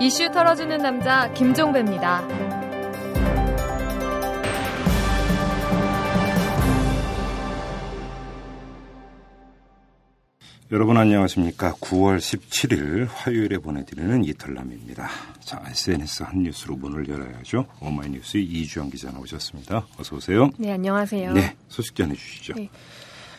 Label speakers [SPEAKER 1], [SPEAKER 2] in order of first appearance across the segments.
[SPEAKER 1] 이슈 털어주는 남자 김종배입니다.
[SPEAKER 2] 여러분 안녕하십니까. 9월 17일 화요일에 보내드리는 이털남입니다. 자, SNS 한 뉴스로 문을 열어야죠. 오마이뉴스의 이주영 기자 나오셨습니다. 어서 오세요.
[SPEAKER 1] 네, 안녕하세요.
[SPEAKER 2] 네, 소식 전해 주시죠. 네.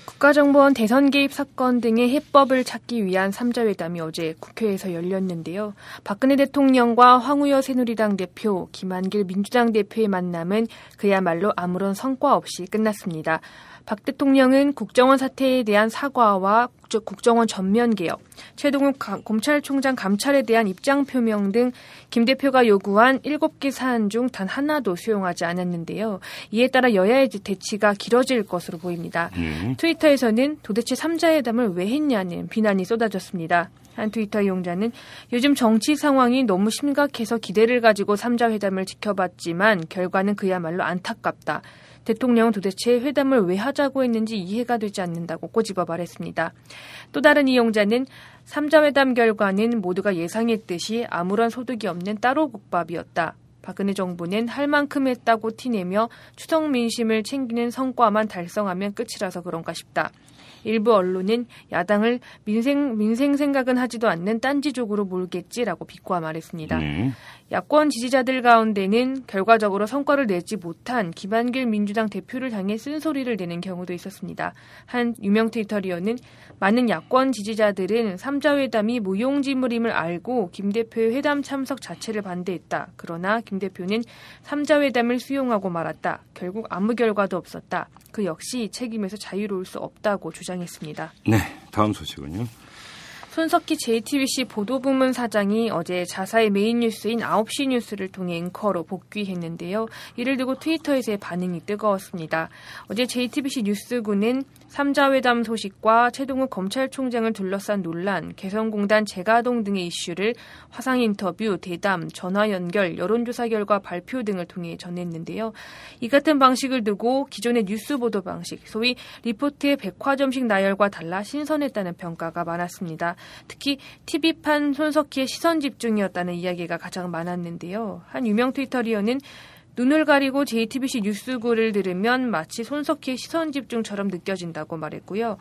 [SPEAKER 1] 국가정보원 대선 개입 사건 등의 해법을 찾기 위한 3자 회담이 어제 국회에서 열렸는데요. 박근혜 대통령과 황우여 새누리당 대표, 김한길 민주당 대표의 만남은 그야말로 아무런 성과 없이 끝났습니다. 박 대통령은 국정원 사태에 대한 사과와 국정원 전면 개혁, 최동욱 검찰총장 감찰에 대한 입장 표명 등 김 대표가 요구한 7개 사안 중 단 하나도 수용하지 않았는데요. 이에 따라 여야의 대치가 길어질 것으로 보입니다. 음. 트위터에서는 도대체 3자회담을 왜 했냐는 비난이 쏟아졌습니다. 한 트위터 이용자는 요즘 정치 상황이 너무 심각해서 기대를 가지고 3자 회담을 지켜봤지만 결과는 그야말로 안타깝다. 대통령은 도대체 회담을 왜 하자고 했는지 이해가 되지 않는다고 꼬집어 말했습니다. 또 다른 이용자는 3자 회담 결과는 모두가 예상했듯이 아무런 소득이 없는 따로 국밥이었다. 박근혜 정부는 할 만큼 했다고 티내며 추석 민심을 챙기는 성과만 달성하면 끝이라서 그런가 싶다. 일부 언론은 야당을 민생 민생 생각은 하지도 않는 딴지족으로 몰겠지라고 비꼬아 말했습니다. 네. 야권 지지자들 가운데는 결과적으로 성과를 내지 못한 김한길 민주당 대표를 향해 쓴소리를 내는 경우도 있었습니다. 한 유명 트위터리어는 많은 야권 지지자들은 3자 회담이 무용지물임을 알고 김 대표의 회담 참석 자체를 반대했다. 그러나 김 대표는 3자 회담을 수용하고 말았다. 결국 아무 결과도 없었다. 그 역시 책임에서 자유로울 수 없다고 주장 했습니다.
[SPEAKER 2] 네, 다음 소식은요.
[SPEAKER 1] 손석희 JTBC 보도부문 사장이 어제 자사의 메인 뉴스인 9시 뉴스를 통해 앵커로 복귀했는데요. 이를 두고 트위터에서의 반응이 뜨거웠습니다. 어제 JTBC 뉴스9은 3자 회담 소식과 채동욱 검찰총장을 둘러싼 논란, 개성공단 재가동 등의 이슈를 화상 인터뷰, 대담, 전화 연결, 여론조사 결과 발표 등을 통해 전했는데요. 이 같은 방식을 두고 기존의 뉴스 보도 방식, 소위 리포트의 백화점식 나열과 달라 신선했다는 평가가 많았습니다. 특히 TV판 손석희의 시선 집중이었다는 이야기가 가장 많았는데요. 한 유명 트위터리어는 눈을 가리고 JTBC 뉴스구를 들으면 마치 손석희의 시선 집중처럼 느껴진다고 말했고요.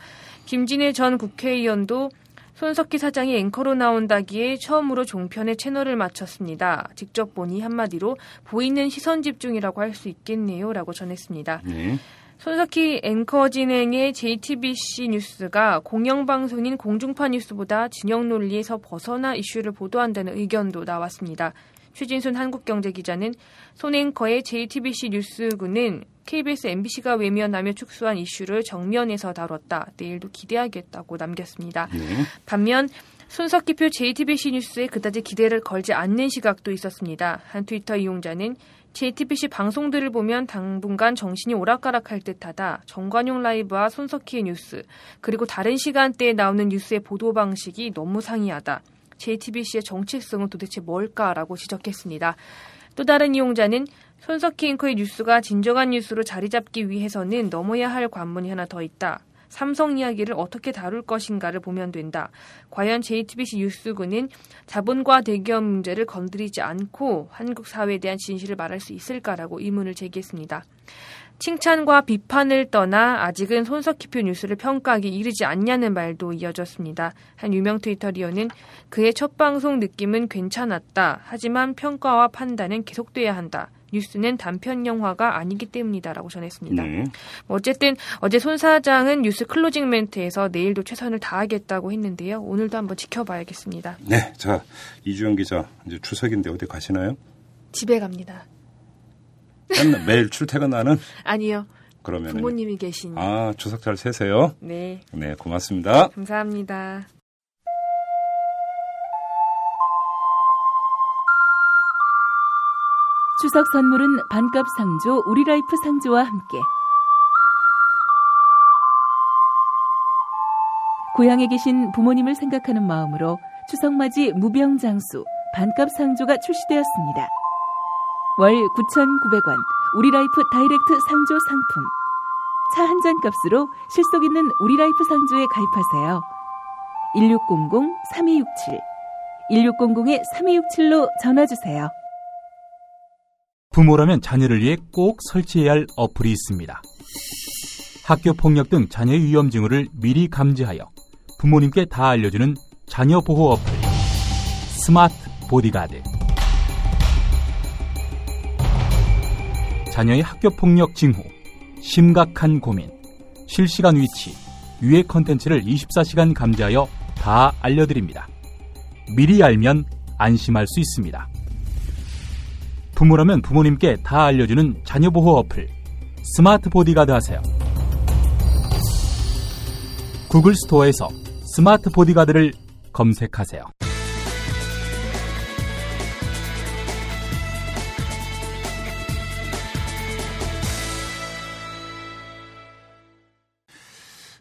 [SPEAKER 1] 김진애 전 국회의원도 손석희 사장이 앵커로 나온다기에 처음으로 종편의 채널을 마쳤습니다. 직접 보니 한마디로 보이는 시선 집중이라고 할 수 있겠네요. 라고 전했습니다. 네. 손석희 앵커 진행의 JTBC 뉴스가 공영방송인 공중파 뉴스보다 진영 논리에서 벗어나 이슈를 보도한다는 의견도 나왔습니다. 최진순 한국경제 기자는 손앵커의 JTBC 뉴스군은 KBS, MBC가 외면하며 축소한 이슈를 정면에서 다뤘다. 내일도 기대하겠다고 남겼습니다. 네. 반면 손석기표 JTBC 뉴스에 그다지 기대를 걸지 않는 시각도 있었습니다. 한 트위터 이용자는 JTBC 방송들을 보면 당분간 정신이 오락가락할 듯하다. 정관용 라이브와 손석희의 뉴스, 그리고 다른 시간대에 나오는 뉴스의 보도 방식이 너무 상이하다. JTBC의 정체성은 도대체 뭘까라고 지적했습니다. 또 다른 이용자는 손석희 앵커의 뉴스가 진정한 뉴스로 자리 잡기 위해서는 넘어야 할 관문이 하나 더 있다. 삼성 이야기를 어떻게 다룰 것인가를 보면 된다. 과연 JTBC 뉴스군은 자본과 대기업 문제를 건드리지 않고 한국 사회에 대한 진실을 말할 수 있을까라고 의문을 제기했습니다. 칭찬과 비판을 떠나 아직은 손석희표 뉴스를 평가하기 이르지 않냐는 말도 이어졌습니다. 한 유명 트위터리안은 그의 첫 방송 느낌은 괜찮았다. 하지만 평가와 판단은 계속돼야 한다. 뉴스는 단편 영화가 아니기 때문이다라고 전했습니다. 네. 뭐 어쨌든 어제 손 사장은 뉴스 클로징 멘트에서 내일도 최선을 다하겠다고 했는데요. 오늘도 한번 지켜봐야겠습니다.
[SPEAKER 2] 네, 자 이주영 기자 이제 추석인데 어디 가시나요?
[SPEAKER 1] 집에 갑니다.
[SPEAKER 2] 맨날 매일 출퇴근하는?
[SPEAKER 1] 아니요. 그러면 부모님이 계신.
[SPEAKER 2] 아 추석 잘 세세요.
[SPEAKER 1] 네.
[SPEAKER 2] 네 고맙습니다.
[SPEAKER 1] 감사합니다.
[SPEAKER 3] 추석 선물은 반값 상조 우리라이프 상조와 함께 고향에 계신 부모님을 생각하는 마음으로 추석맞이 무병장수 반값 상조가 출시되었습니다. 월 9,900원 우리라이프 다이렉트 상조 상품 차 한 잔 값으로 실속 있는 우리라이프 상조에 가입하세요. 1600-3267 1600-3267로 전화 주세요.
[SPEAKER 4] 부모라면 자녀를 위해 꼭 설치해야 할 어플이 있습니다. 학교 폭력 등 자녀의 위험 징후를 미리 감지하여 부모님께 다 알려주는 자녀 보호 어플 스마트 보디가드 자녀의 학교 폭력 징후, 심각한 고민, 실시간 위치, 유해 컨텐츠를 24시간 감지하여 다 알려드립니다. 미리 알면 안심할 수 있습니다. 부모라면 부모님께 다 알려주는 자녀 보호 어플 스마트 보디가드 하세요. 구글 스토어에서 스마트 보디가드를 검색하세요.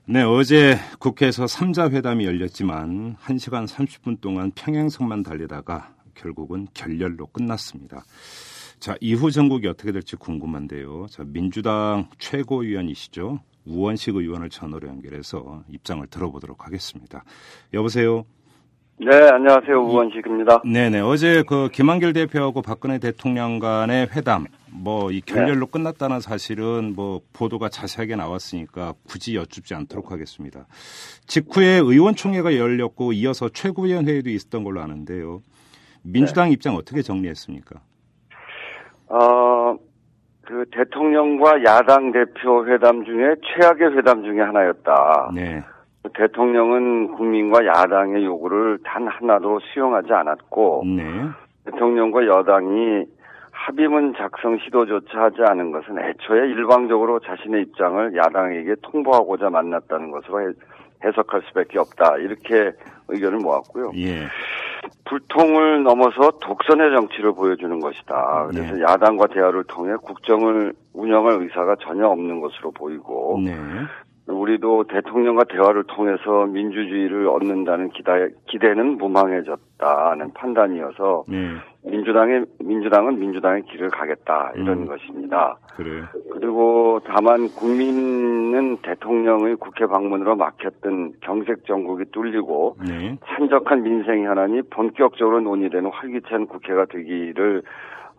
[SPEAKER 2] 네, 어제 국회에서 3자 회담이 열렸지만 1시간 30분 동안 평행선만 달리다가 결국은 결렬로 끝났습니다. 자, 이후 전국이 어떻게 될지 궁금한데요. 자, 민주당 최고위원이시죠. 우원식 의원을 전화로 연결해서 입장을 들어보도록 하겠습니다. 여보세요.
[SPEAKER 5] 네, 안녕하세요. 우원식입니다.
[SPEAKER 2] 네 네. 어제 그 김한길 대표하고 박근혜 대통령 간의 회담, 뭐 이 결렬로 네. 끝났다는 사실은 뭐 보도가 자세하게 나왔으니까 굳이 여쭙지 않도록 하겠습니다. 직후에 의원총회가 열렸고 이어서 최고위원 회의도 있었던 걸로 아는데요. 민주당 네. 입장 어떻게 정리했습니까?
[SPEAKER 5] 어, 그 대통령과 야당 대표 회담 중에 최악의 회담 중에 하나였다. 네. 대통령은 국민과 야당의 요구를 단 하나도 수용하지 않았고 네. 대통령과 여당이 합의문 작성 시도조차 하지 않은 것은 애초에 일방적으로 자신의 입장을 야당에게 통보하고자 만났다는 것으로 해석할 수밖에 없다. 이렇게 의견을 모았고요. 예. 불통을 넘어서 독선의 정치를 보여주는 것이다. 그래서 네. 야당과 대화를 통해 국정을 운영할 의사가 전혀 없는 것으로 보이고 네. 우리도 대통령과 대화를 통해서 민주주의를 얻는다는 기대, 기대는 무망해졌다는 판단이어서 네. 민주당의 민주당은 민주당의 길을 가겠다 이런 음. 것입니다. 그래. 그리고 다만 국민은 대통령의 국회 방문으로 막혔던 경색 정국이 뚫리고 네. 산적한 민생 현안이 본격적으로 논의되는 활기찬 국회가 되기를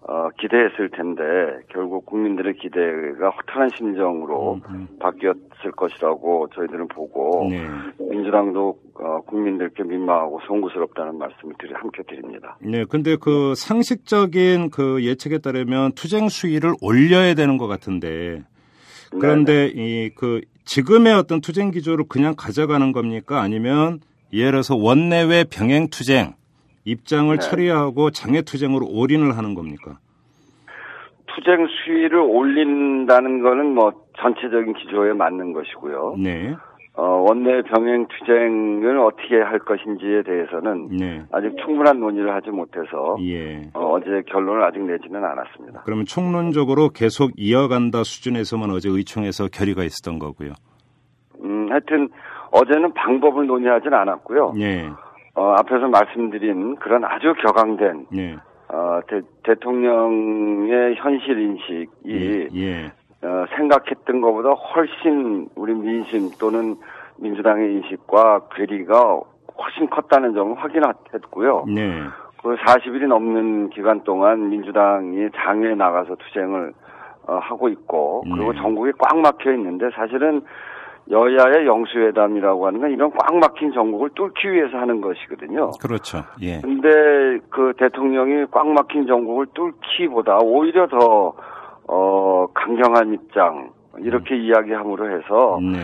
[SPEAKER 5] 어, 기대했을 텐데 결국 국민들의 기대가 허탈한 심정으로 음, 음. 바뀌었을 것이라고 저희들은 보고 네. 민주당도 어, 국민들께 민망하고 송구스럽다는 말씀을 드리, 함께 드립니다.
[SPEAKER 2] 네, 근데 그 상식적인 그 예측에 따르면 투쟁 수위를 올려야 되는 것 같은데 그런데 이 그 지금의 어떤 투쟁 기조를 그냥 가져가는 겁니까? 아니면 예를 들어서 원내외 병행 투쟁 입장을 네. 처리하고 장애 투쟁으로 올인을 하는 겁니까?
[SPEAKER 5] 투쟁 수위를 올린다는 거는 뭐 전체적인 기조에 맞는 것이고요. 네. 어, 원내 병행 투쟁을 어떻게 할 것인지에 대해서는 네. 아직 충분한 논의를 하지 못해서 예. 어, 제 결론을 아직 내지는 않았습니다.
[SPEAKER 2] 그러면 총론적으로 계속 이어간다 수준에서만 어제 의총에서 결의가 있었던 거고요.
[SPEAKER 5] 음, 하여튼 어제는 방법을 논의하지는 않았고요. 예. 어, 앞에서 말씀드린 그런 아주 격앙된 예. 어, 대, 통령의 현실 인식이 예. 예. 어, 생각했던 것보다 훨씬 우리 민심 또는 민주당의 인식과 괴리가 훨씬 컸다는 점을 확인했고요. 네. 그 40일이 넘는 기간 동안 민주당이 장외에 나가서 투쟁을 어, 하고 있고 그리고 네. 전국이 꽉 막혀 있는데 사실은 여야의 영수회담이라고 하는 건 이런 꽉 막힌 전국을 뚫기 위해서 하는 것이거든요.
[SPEAKER 2] 그렇죠. 예.
[SPEAKER 5] 근데 그 대통령이 꽉 막힌 전국을 뚫기보다 오히려 더, 어, 강경한 입장, 이렇게 음. 이야기함으로 해서, 네.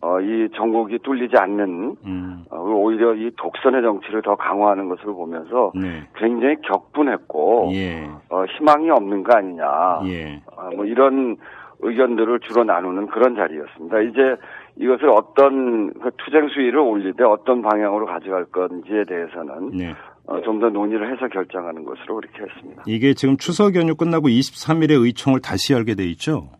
[SPEAKER 5] 어, 이 전국이 뚫리지 않는, 음. 어, 오히려 이 독선의 정치를 더 강화하는 것을 보면서 네. 굉장히 격분했고, 예. 어, 희망이 없는 거 아니냐. 예. 어, 뭐 이런 의견들을 주로 나누는 그런 자리였습니다. 이제 이것을 어떤 그 투쟁 수위를 올리되 어떤 방향으로 가져갈 건지에 대해서는 네. 어, 좀 더 논의를 해서 결정하는 것으로 그렇게 했습니다.
[SPEAKER 2] 이게 지금 추석 연휴 끝나고 23일에 의총을 다시 열게 돼 있죠?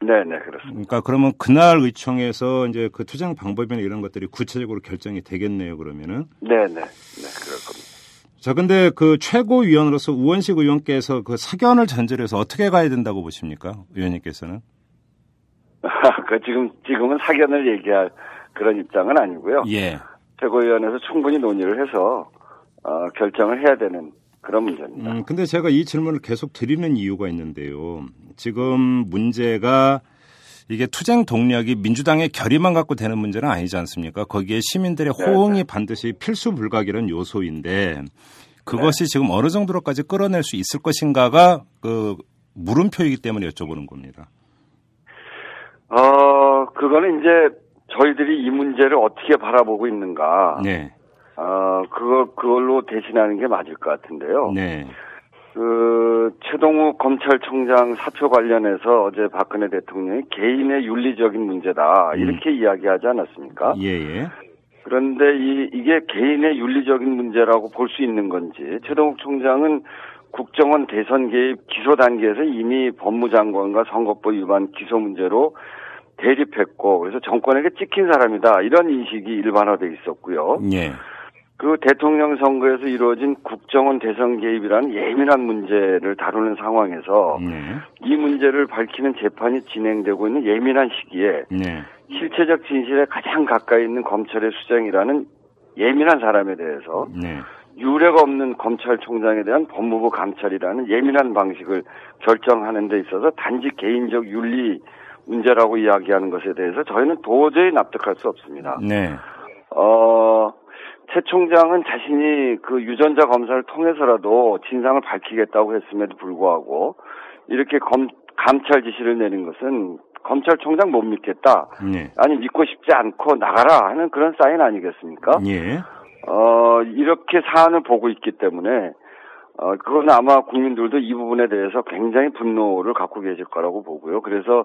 [SPEAKER 5] 네, 네, 그렇습니다.
[SPEAKER 2] 그러니까 그러면 그날 의총에서 이제 그 투쟁 방법이나 이런 것들이 구체적으로 결정이 되겠네요, 그러면은?
[SPEAKER 5] 네, 네, 네, 그럴 겁니다.
[SPEAKER 2] 자, 근데 그 최고위원으로서 우원식 의원께서 그 사견을 전제해서 어떻게 가야 된다고 보십니까? 의원님께서는?
[SPEAKER 5] 그 지금 지금은 사견을 얘기할 그런 입장은 아니고요. 예. 최고위원회에서 충분히 논의를 해서 어, 결정을 해야 되는 그런 문제입니다.
[SPEAKER 2] 음, 근데 제가 이 질문을 계속 드리는 이유가 있는데요. 지금 문제가 이게 투쟁 동력이 민주당의 결의만 갖고 되는 문제는 아니지 않습니까? 거기에 시민들의 네, 호응이 네. 반드시 필수 불가결한 요소인데 그것이 네. 지금 어느 정도로까지 끌어낼 수 있을 것인가가 그 물음표이기 때문에 여쭤보는 겁니다.
[SPEAKER 5] 어, 그거는 이제 저희들이 이 문제를 어떻게 바라보고 있는가.
[SPEAKER 2] 네.
[SPEAKER 5] 어, 그거, 그걸로 대신하는 게 맞을 것 같은데요.
[SPEAKER 2] 네.
[SPEAKER 5] 그, 최동욱 검찰총장 사표 관련해서 어제 박근혜 대통령이 개인의 윤리적인 문제다. 음. 이렇게 음. 이야기하지 않았습니까?
[SPEAKER 2] 예, 예.
[SPEAKER 5] 그런데 이, 이게 개인의 윤리적인 문제라고 볼 수 있는 건지, 최동욱 총장은 국정원 대선 개입 기소 단계에서 이미 법무장관과 선거법 위반 기소 문제로 대립했고 그래서 정권에게 찍힌 사람이다 이런 인식이 일반화돼 있었고요.
[SPEAKER 2] 예.
[SPEAKER 5] 그 대통령 선거에서 이루어진 국정원 대선 개입이라는 예민한 문제를 다루는 상황에서
[SPEAKER 2] 예.
[SPEAKER 5] 이 문제를 밝히는 재판이 진행되고 있는 예민한 시기에
[SPEAKER 2] 예.
[SPEAKER 5] 실체적 진실에 가장 가까이 있는 검찰의 수장이라는 예민한 사람에 대해서
[SPEAKER 2] 네.
[SPEAKER 5] 유례가 없는 검찰총장에 대한 법무부 감찰이라는 예민한 방식을 결정하는 데 있어서 단지 개인적 윤리 문제라고 이야기하는 것에 대해서 저희는 도저히 납득할 수 없습니다.
[SPEAKER 2] 네.
[SPEAKER 5] 어, 최 총장은 자신이 그 유전자 검사를 통해서라도 진상을 밝히겠다고 했음에도 불구하고 이렇게 검, 감찰 지시를 내는 것은 검찰총장 못 믿겠다.
[SPEAKER 2] 네.
[SPEAKER 5] 아니 믿고 싶지 않고 나가라 하는 그런 사인 아니겠습니까?
[SPEAKER 2] 예.
[SPEAKER 5] 어, 이렇게 사안을 보고 있기 때문에 어, 그건 아마 국민들도 이 부분에 대해서 굉장히 분노를 갖고 계실 거라고 보고요. 그래서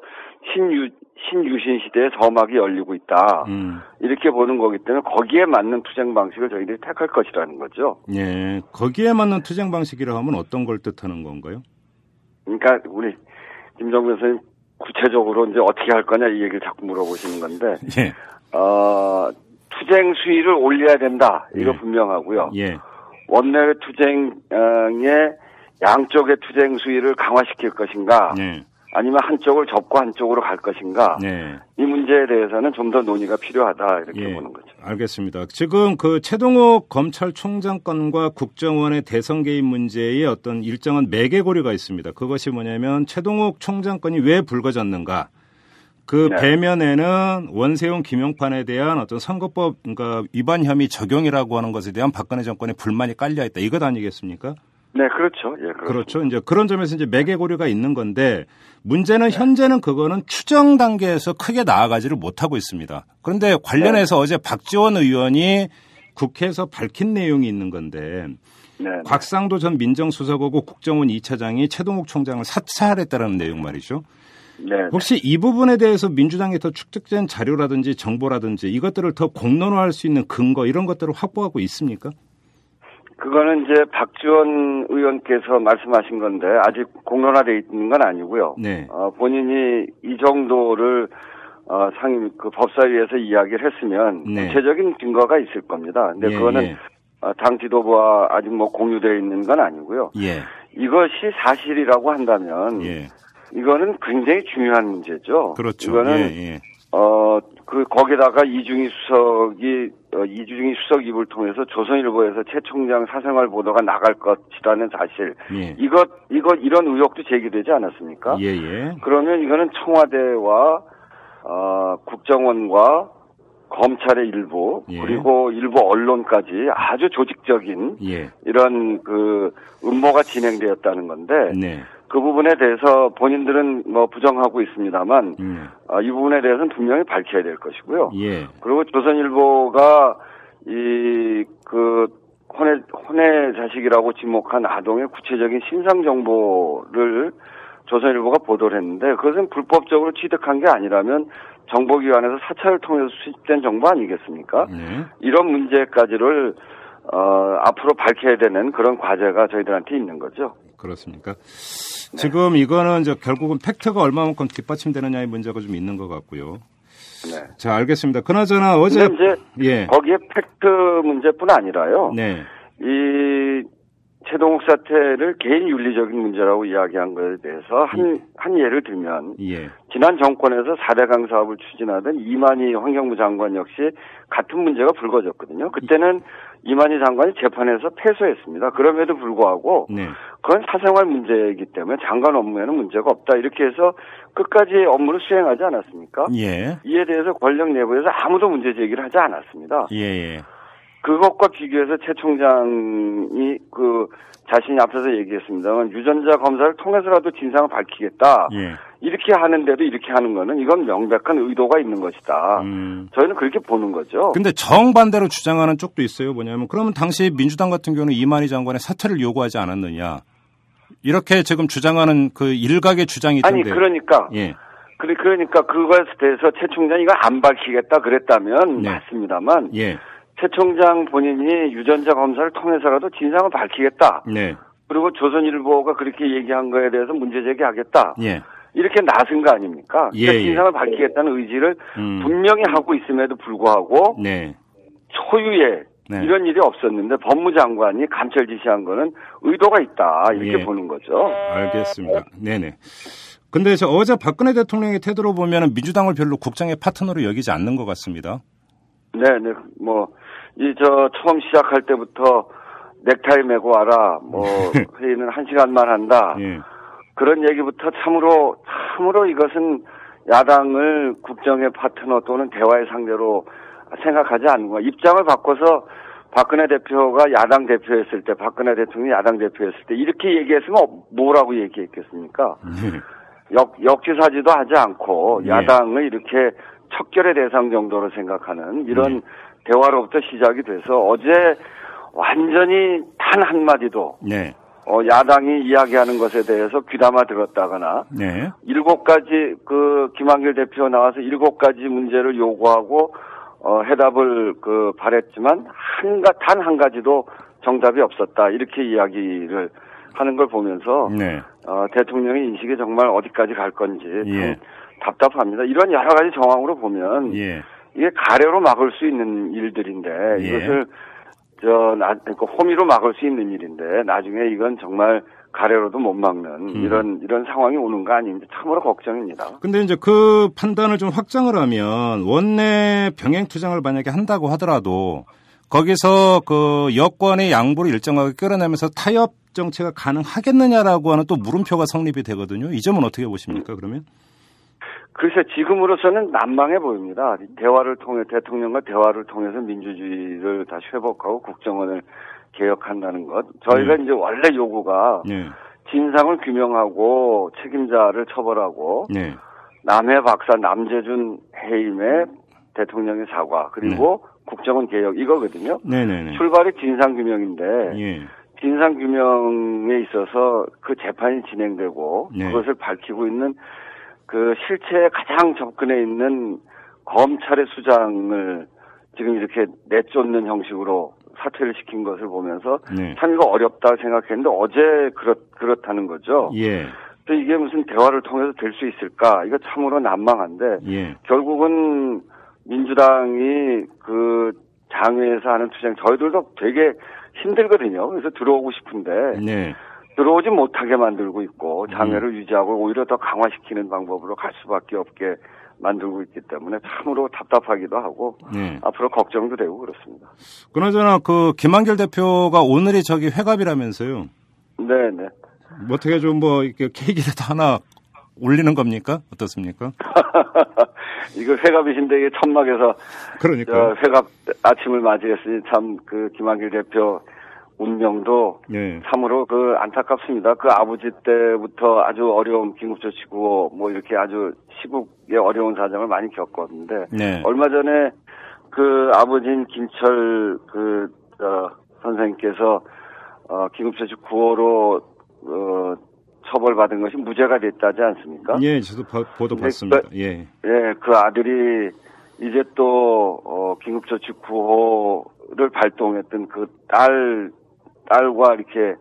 [SPEAKER 5] 신유, 신유신 시대에 서막이 열리고 있다.
[SPEAKER 2] 음.
[SPEAKER 5] 이렇게 보는 거기 때문에 거기에 맞는 투쟁 방식을 저희들이 택할 것이라는 거죠.
[SPEAKER 2] 예. 거기에 맞는 투쟁 방식이라 하면 어떤 걸 뜻하는 건가요?
[SPEAKER 5] 그러니까 우리 김정근 선생님 구체적으로 이제 어떻게 할 거냐 이 얘기를 자꾸 물어보시는 건데.
[SPEAKER 2] 예.
[SPEAKER 5] 어, 투쟁 수위를 올려야 된다. 이거
[SPEAKER 2] 예.
[SPEAKER 5] 분명하고요.
[SPEAKER 2] 예.
[SPEAKER 5] 원내외 투쟁의 양쪽의 투쟁 수위를 강화시킬 것인가
[SPEAKER 2] 네.
[SPEAKER 5] 아니면 한쪽을 접고 한쪽으로 갈 것인가
[SPEAKER 2] 네.
[SPEAKER 5] 이 문제에 대해서는 좀 더 논의가 필요하다 이렇게
[SPEAKER 2] 예,
[SPEAKER 5] 보는 거죠.
[SPEAKER 2] 알겠습니다. 지금 그 최동욱 검찰총장 건과 국정원의 대선 개입 문제에 어떤 일정한 매개고리가 있습니다. 그것이 뭐냐면 최동욱 총장 건이 왜 불거졌는가? 그 네. 배면에는 원세훈 김용판에 대한 어떤 선거법 그러니까 위반 혐의 적용이라고 하는 것에 대한 박근혜 정권의 불만이 깔려 있다. 이것 아니겠습니까?
[SPEAKER 5] 네, 그렇죠. 예, 그렇습니다.
[SPEAKER 2] 그렇죠. 이제 그런 점에서 이제 매개고리가 있는 건데 문제는 네. 현재는 그거는 추정 단계에서 크게 나아가지를 못하고 있습니다. 그런데 관련해서 네. 어제 박지원 의원이 국회에서 밝힌 내용이 있는 건데
[SPEAKER 5] 네, 네.
[SPEAKER 2] 곽상도 전 민정수석하고 국정원 2차장이 최동욱 총장을 사찰했다라는 내용 말이죠.
[SPEAKER 5] 네, 네.
[SPEAKER 2] 혹시 이 부분에 대해서 민주당에 더 축적된 자료라든지 정보라든지 이것들을 더 공론화할 수 있는 근거 이런 것들을 확보하고 있습니까?
[SPEAKER 5] 그거는 이제 박지원 의원께서 말씀하신 건데 아직 공론화돼 있는 건 아니고요.
[SPEAKER 2] 네.
[SPEAKER 5] 어, 본인이 이 정도를 어, 상임 그 법사위에서 이야기를 했으면
[SPEAKER 2] 네.
[SPEAKER 5] 구체적인 증거가 있을 겁니다. 근데
[SPEAKER 2] 예,
[SPEAKER 5] 그거는
[SPEAKER 2] 예.
[SPEAKER 5] 어, 당 지도부와 아직 뭐 공유되어 있는 건 아니고요.
[SPEAKER 2] 예.
[SPEAKER 5] 이것이 사실이라고 한다면
[SPEAKER 2] 예.
[SPEAKER 5] 이거는 굉장히 중요한 문제죠.
[SPEAKER 2] 그렇죠.
[SPEAKER 5] 이거는
[SPEAKER 2] 예, 예.
[SPEAKER 5] 어, 그, 거기다가 이중희 수석이, 어, 이중희 수석 입을 통해서 조선일보에서 최 총장 사생활 보도가 나갈 것이라는 사실.
[SPEAKER 2] 예.
[SPEAKER 5] 이것, 이것, 이런 의혹도 제기되지 않았습니까?
[SPEAKER 2] 예, 예.
[SPEAKER 5] 그러면 이거는 청와대와, 어, 국정원과 검찰의 일부,
[SPEAKER 2] 예.
[SPEAKER 5] 그리고 일부 언론까지 아주 조직적인
[SPEAKER 2] 예.
[SPEAKER 5] 이런 그 음모가 진행되었다는 건데.
[SPEAKER 2] 네.
[SPEAKER 5] 그 부분에 대해서 본인들은 뭐 부정하고 있습니다만
[SPEAKER 2] 음.
[SPEAKER 5] 어, 이 부분에 대해서는 분명히 밝혀야 될 것이고요.
[SPEAKER 2] 예.
[SPEAKER 5] 그리고 조선일보가 이그 혼의 혼의 자식이라고 지목한 아동의 구체적인 신상 정보를 조선일보가 보도를 했는데 그것은 불법적으로 취득한 게 아니라면 정보기관에서 사찰을 통해서 수집된 정보 아니겠습니까?
[SPEAKER 2] 네.
[SPEAKER 5] 이런 문제까지를 어, 앞으로 밝혀야 되는 그런 과제가 저희들한테 있는 거죠.
[SPEAKER 2] 그렇습니까? 네. 지금 이거는 이제 결국은 팩트가 얼마만큼 뒷받침되느냐의 문제가 좀 있는 것 같고요.
[SPEAKER 5] 네.
[SPEAKER 2] 자, 알겠습니다. 그나저나 어제
[SPEAKER 5] 이제
[SPEAKER 2] 예.
[SPEAKER 5] 거기에 팩트 문제뿐 아니라요.
[SPEAKER 2] 네.
[SPEAKER 5] 이 최동욱 사태를 개인 윤리적인 문제라고 이야기한 것에 대해서 한, 한 예를 들면
[SPEAKER 2] 예.
[SPEAKER 5] 지난 정권에서 4대강 사업을 추진하던 이만희 환경부 장관 역시 같은 문제가 불거졌거든요. 그때는 이만희 장관이 재판에서 패소했습니다. 그럼에도 불구하고 네. 그건 사생활 문제이기 때문에 장관 업무에는 문제가 없다. 이렇게 해서 끝까지 업무를 수행하지 않았습니까? 예. 이에 대해서 권력 내부에서 아무도 문제 제기를 하지 않았습니다. 예. 예. 그것과 비교해서 최 총장이 그 자신이 앞서서 얘기했습니다만 유전자 검사를 통해서라도 진상을 밝히겠다. 예. 이렇게 하는데도 이렇게 하는 거는 이건 명백한 의도가 있는 것이다. 음. 저희는 그렇게 보는 거죠.
[SPEAKER 2] 근데 정반대로 주장하는 쪽도 있어요. 뭐냐면 그러면 당시 민주당 같은 경우는 이만희 장관의 사퇴를 요구하지 않았느냐. 이렇게 지금 주장하는 그 일각의 주장이
[SPEAKER 5] 아니 그러니까 예. 그래 그러니까 그거에 대해서 최 총장이 이걸 안 밝히겠다 그랬다면 네. 맞습니다만 예. 최 총장 본인이 유전자 검사를 통해서라도 진상을 밝히겠다. 네. 그리고 조선일보가 그렇게 얘기한 거에 대해서 문제 제기하겠다. 예. 이렇게 나선 거 아닙니까? 예, 그러니까 진상을 밝히겠다는 의지를 음. 분명히 하고 있음에도 불구하고 네. 초유의 네. 이런 일이 없었는데 법무장관이 감찰 지시한 거는 의도가 있다 이렇게 예. 보는 거죠.
[SPEAKER 2] 알겠습니다. 네네. 근데 저 어제 박근혜 대통령의 태도로 보면 민주당을 별로 국장의 파트너로 여기지 않는 것 같습니다.
[SPEAKER 5] 네네. 뭐 이 저 처음 시작할 때부터 넥타이 메고 와라. 뭐 회의는 한 시간만 한다. 예. 그런 얘기부터 참으로 참으로 이것은 야당을 국정의 파트너 또는 대화의 상대로 생각하지 않는 거야. 입장을 바꿔서 박근혜 대표가 야당 대표였을 때, 박근혜 대통령이 야당 대표였을 때 이렇게 얘기했으면 뭐라고 얘기했겠습니까? 네. 역, 역지사지도 하지 않고 네. 야당을 이렇게 척결의 대상 정도로 생각하는 이런 네. 대화로부터 시작이 돼서 어제 완전히 단 한마디도 네. 어, 야당이 이야기하는 것에 대해서 귀담아 들었다거나 네. 일곱 가지 그 김한길 대표 나와서 일곱 가지 문제를 요구하고 어, 해답을 그 바랬지만 한가 단 한 가지도 정답이 없었다 이렇게 이야기를 하는 걸 보면서 네. 어, 대통령의 인식이 정말 어디까지 갈 건지 예. 답답합니다. 이런 여러 가지 정황으로 보면 예. 이게 가래로 막을 수 있는 일들인데 예. 이것을 저, 나, 그러니까 호미로 막을 수 있는 일인데 나중에 이건 정말 가래로도 못 막는 음. 이런 이런 상황이 오는 거 아닌지 참으로 걱정입니다.
[SPEAKER 2] 근데 이제 그 판단을 좀 확장을 하면 원내 병행 투쟁을 만약에 한다고 하더라도 거기서 그 여권의 양보를 일정하게 끌어내면서 타협 정체가 가능하겠느냐라고 하는 또 물음표가 성립이 되거든요. 이 점은 어떻게 보십니까? 그러면?
[SPEAKER 5] 글쎄 지금으로서는 난망해 보입니다. 대화를 통해 대통령과 대화를 통해서 민주주의를 다시 회복하고 국정원을 개혁한다는 것. 저희가 네. 이제 원래 요구가 네. 진상을 규명하고 책임자를 처벌하고 네. 남해 박사 남재준 해임의 대통령의 사과 그리고 네. 국정원 개혁 이거거든요. 네, 네. 출발이 진상 규명인데 예. 진상 규명에 있어서 그 재판이 진행되고 그것을 밝히고 있는 그 실체에 가장 접근해 있는 검찰의 수장을 지금 이렇게 내쫓는 형식으로 사퇴를 시킨 것을 보면서 네. 참 이거 어렵다 생각했는데 어제 그렇 그렇다는 거죠. 예. 또 이게 무슨 대화를 통해서 될 수 있을까? 이거 참으로 난망한데 예. 결국은 민주당이 그 장외에서 하는 투쟁 저희들도 되게 힘들거든요. 그래서 들어오고 싶은데 네. 들어오지 못하게 만들고 있고 장애를 음. 유지하고 오히려 더 강화시키는 방법으로 갈 수밖에 없게 만들고 있기 때문에 참으로 답답하기도 하고 네. 앞으로 걱정도 되고 그렇습니다.
[SPEAKER 2] 그나저나 그 김한결 대표가 오늘이 저기 회갑이라면서요?
[SPEAKER 5] 네네. 네.
[SPEAKER 2] 뭐 어떻게 좀 뭐 이렇게 케이크라도 하나 올리는 겁니까? 어떻습니까?
[SPEAKER 5] 이거 회갑이신데 이게 천막에서 그러니까 회갑 아침을 맞이했으니 참 그 김한길 대표 운명도 네. 참으로 그 안타깝습니다. 그 아버지 때부터 아주 어려운 긴급조치구호 뭐 이렇게 아주 시국의 어려운 사정을 많이 겪었는데 네. 얼마 전에 그 아버지인 김철 그 어, 선생님께서 어, 긴급조치 구호로 어, 처벌받은 것이 무죄가 됐다지 않습니까?
[SPEAKER 2] 예, 저도 보도 봤습니다. 그,
[SPEAKER 5] 예. 예, 그 아들이 이제 또 어, 긴급조치 구호를 발동했던 그 딸 딸과 이렇게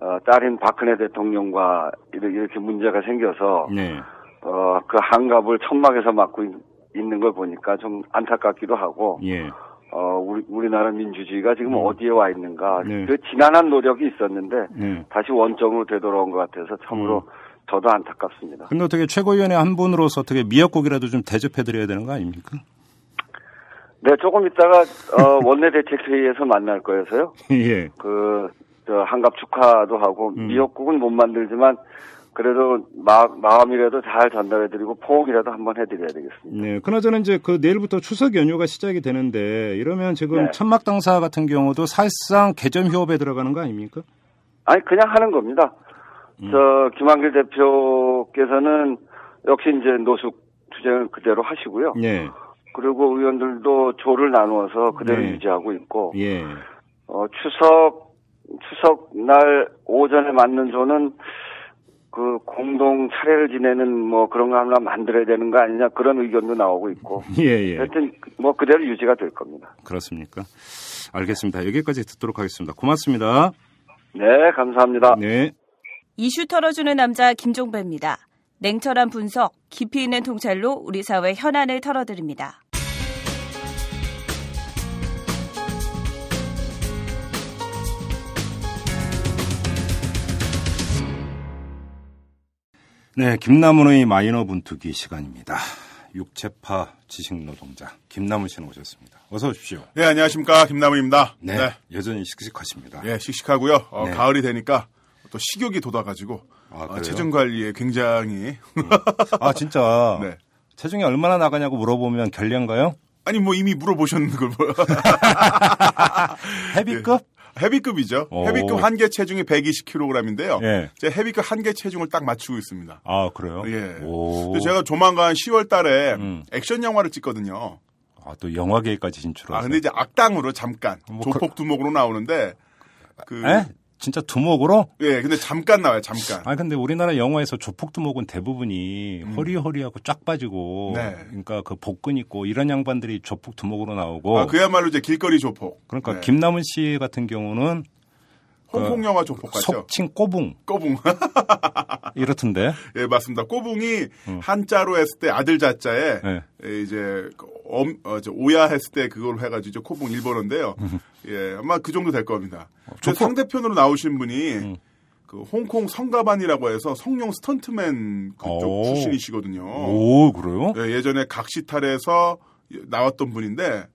[SPEAKER 5] 어, 딸인 박근혜 대통령과 이렇게 문제가 생겨서 네. 어, 그 한갑을 천막에서 맡고 있, 는걸 보니까 좀 안타깝기도 하고 예. 어, 우리, 우리나라 민주주의가 지금 음. 어디에 와 있는가. 네. 그 지난한 노력이 있었는데 네. 다시 원점으로 되돌아온 것 같아서 참으로 음. 저도 안타깝습니다.
[SPEAKER 2] 근데 어떻게 최고위원회 한 분으로서 어떻게 미역국이라도 좀 대접해 드려야 되는 거 아닙니까?
[SPEAKER 5] 네, 조금 있다가 어, 원내 대책회의에서 만날 거여서요.
[SPEAKER 2] 예.
[SPEAKER 5] 그, 저, 한갑 축하도 하고, 음. 미역국은 못 만들지만, 그래도 마, 마음이라도 잘 전달해드리고 포옹이라도 한번 해드려야 되겠습니다.
[SPEAKER 2] 네, 그나저나 이제 그 내일부터 추석 연휴가 시작이 되는데 이러면 지금 네. 천막 당사 같은 경우도 사실상 개점 휴업에 들어가는 거 아닙니까?
[SPEAKER 5] 아니 그냥 하는 겁니다. 음. 저 김한길 대표께서는 역시 이제 노숙 투쟁을 그대로 하시고요. 네. 그리고 의원들도 조를 나누어서 그대로 네. 유지하고 있고. 예. 어, 추석 추석 날 오전에 맞는 조는 그 공동 차례를 지내는 뭐 그런 거 하나 만들어야 되는 거 아니냐 그런 의견도 나오고 있고. 예, 예. 하여튼 뭐 그대로 유지가 될 겁니다.
[SPEAKER 2] 그렇습니까? 알겠습니다. 여기까지 듣도록 하겠습니다. 고맙습니다.
[SPEAKER 5] 네, 감사합니다. 네.
[SPEAKER 6] 이슈 털어주는 남자 김종배입니다. 냉철한 분석, 깊이 있는 통찰로 우리 사회 현안을 털어드립니다.
[SPEAKER 2] 네, 김남훈의 마이너 분투기 시간입니다. 육체파 지식 노동자 김남훈 씨는 오셨습니다. 어서 오십시오.
[SPEAKER 7] 네, 안녕하십니까 김남훈입니다.
[SPEAKER 2] 네, 네. 여전히 씩씩하십니다.
[SPEAKER 7] 네, 씩씩하고요. 어, 네. 가을이 되니까 또 식욕이 돋아가지고 아, 어, 체중 관리에 굉장히
[SPEAKER 2] 음. 아 진짜 네. 체중이 얼마나 나가냐고 물어보면 결례인가요?
[SPEAKER 7] 아니 뭐 이미 물어보셨는 걸 뭐.
[SPEAKER 2] 헤비급?
[SPEAKER 7] 헤비급이죠. 오. 헤비급 한계 체중이 120kg인데요. 예. 제 헤비급 한계 체중을 딱 맞추고 있습니다.
[SPEAKER 2] 아 그래요?
[SPEAKER 7] 예. 오. 제가 조만간 10월달에 음. 액션 영화를 찍거든요.
[SPEAKER 2] 아또 영화계까지 진출하아
[SPEAKER 7] 근데 이제 악당으로 잠깐 뭐 조폭 두목으로 나오는데
[SPEAKER 2] 그 에? 진짜 두목으로?
[SPEAKER 7] 예, 근데 잠깐 나와요, 잠깐.
[SPEAKER 2] 아, 근데 우리나라 영화에서 조폭 두목은 대부분이 음. 허리허리하고 쫙 빠지고, 네. 그러니까 그 복근 있고 이런 양반들이 조폭 두목으로 나오고.
[SPEAKER 7] 아, 그야말로 이제 길거리 조폭.
[SPEAKER 2] 그러니까 네. 김남은 씨 같은 경우는
[SPEAKER 7] 홍콩 영화 조폭 같죠.
[SPEAKER 2] 속칭 꼬붕.
[SPEAKER 7] 꼬붕.
[SPEAKER 2] 이렇던데.
[SPEAKER 7] 예, 맞습니다. 꼬붕이 음. 한자로 했을 때 아들 자자에 네. 이제 엄, 어, 오야 했을 때 그걸 해가지고 子分 일본어인데요. 음. 예, 아마 그 정도 될 겁니다. 어, 상대편으로 나오신 분이 음. 그 홍콩 성가반이라고 해서 성룡 스턴트맨 그쪽 오. 출신이시거든요.
[SPEAKER 2] 오, 그래요?
[SPEAKER 7] 예, 예전에 각시탈에서 나왔던 분인데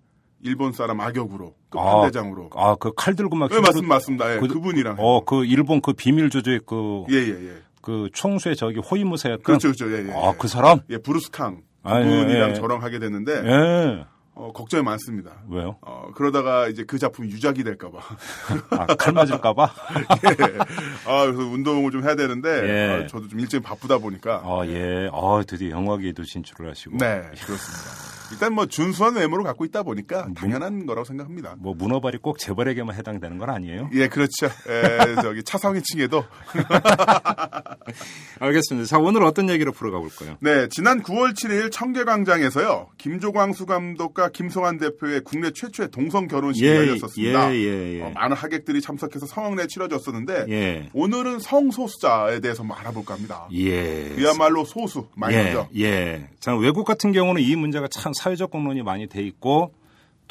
[SPEAKER 7] 일본 사람 악역으로 끝판대장으로.
[SPEAKER 2] 아, 그 칼 들고 막.
[SPEAKER 7] 네, 맞습니다, 맞습니다. 예, 그, 분이랑
[SPEAKER 2] 어, 그 일본 그 비밀 조조의 그.
[SPEAKER 7] 예, 예, 예.
[SPEAKER 2] 그 총수의 저기 호위무사였던.
[SPEAKER 7] 그렇죠, 그렇죠. 예, 예.
[SPEAKER 2] 아, 그 사람?
[SPEAKER 7] 예, 브루스 캉. 아, 그분이랑 예, 예. 저랑 하게 됐는데. 예. 어, 걱정이 많습니다.
[SPEAKER 2] 왜요?
[SPEAKER 7] 어, 그러다가 이제 그 작품이 유작이 될까봐.
[SPEAKER 2] 아, 칼 맞을까봐?
[SPEAKER 7] 예. 아, 그래서 운동을 좀 해야 되는데, 예. 아, 저도 좀 일정이 바쁘다 보니까.
[SPEAKER 2] 아, 예. 아, 드디어 영화계에도 진출을 하시고.
[SPEAKER 7] 네, 그렇습니다. 일단 뭐 준수한 외모를 갖고 있다 보니까 당연한 문, 거라고 생각합니다.
[SPEAKER 2] 뭐 문어발이 꼭 재벌에게만 해당되는 건 아니에요?
[SPEAKER 7] 예, 그렇죠. 예, 저기 차상위층에도.
[SPEAKER 2] 알겠습니다. 자, 오늘 어떤 얘기로 풀어가 볼까요?
[SPEAKER 7] 네, 지난 9월 7일 청계광장에서요. 김조광수 감독과 김성환 대표의 국내 최초의 동성 결혼식이 예, 열렸었습니다. 예, 예, 예. 어, 많은 하객들이 참석해서 성황례 치러졌었는데 예. 오늘은 성소수자에 대해서 뭐 알아볼까 합니다. 예. 그야말로 소수 마이너죠.
[SPEAKER 2] 예. 예. 자, 외국 같은 경우는 이 문제가 참 사회적 공론이 많이 돼 있고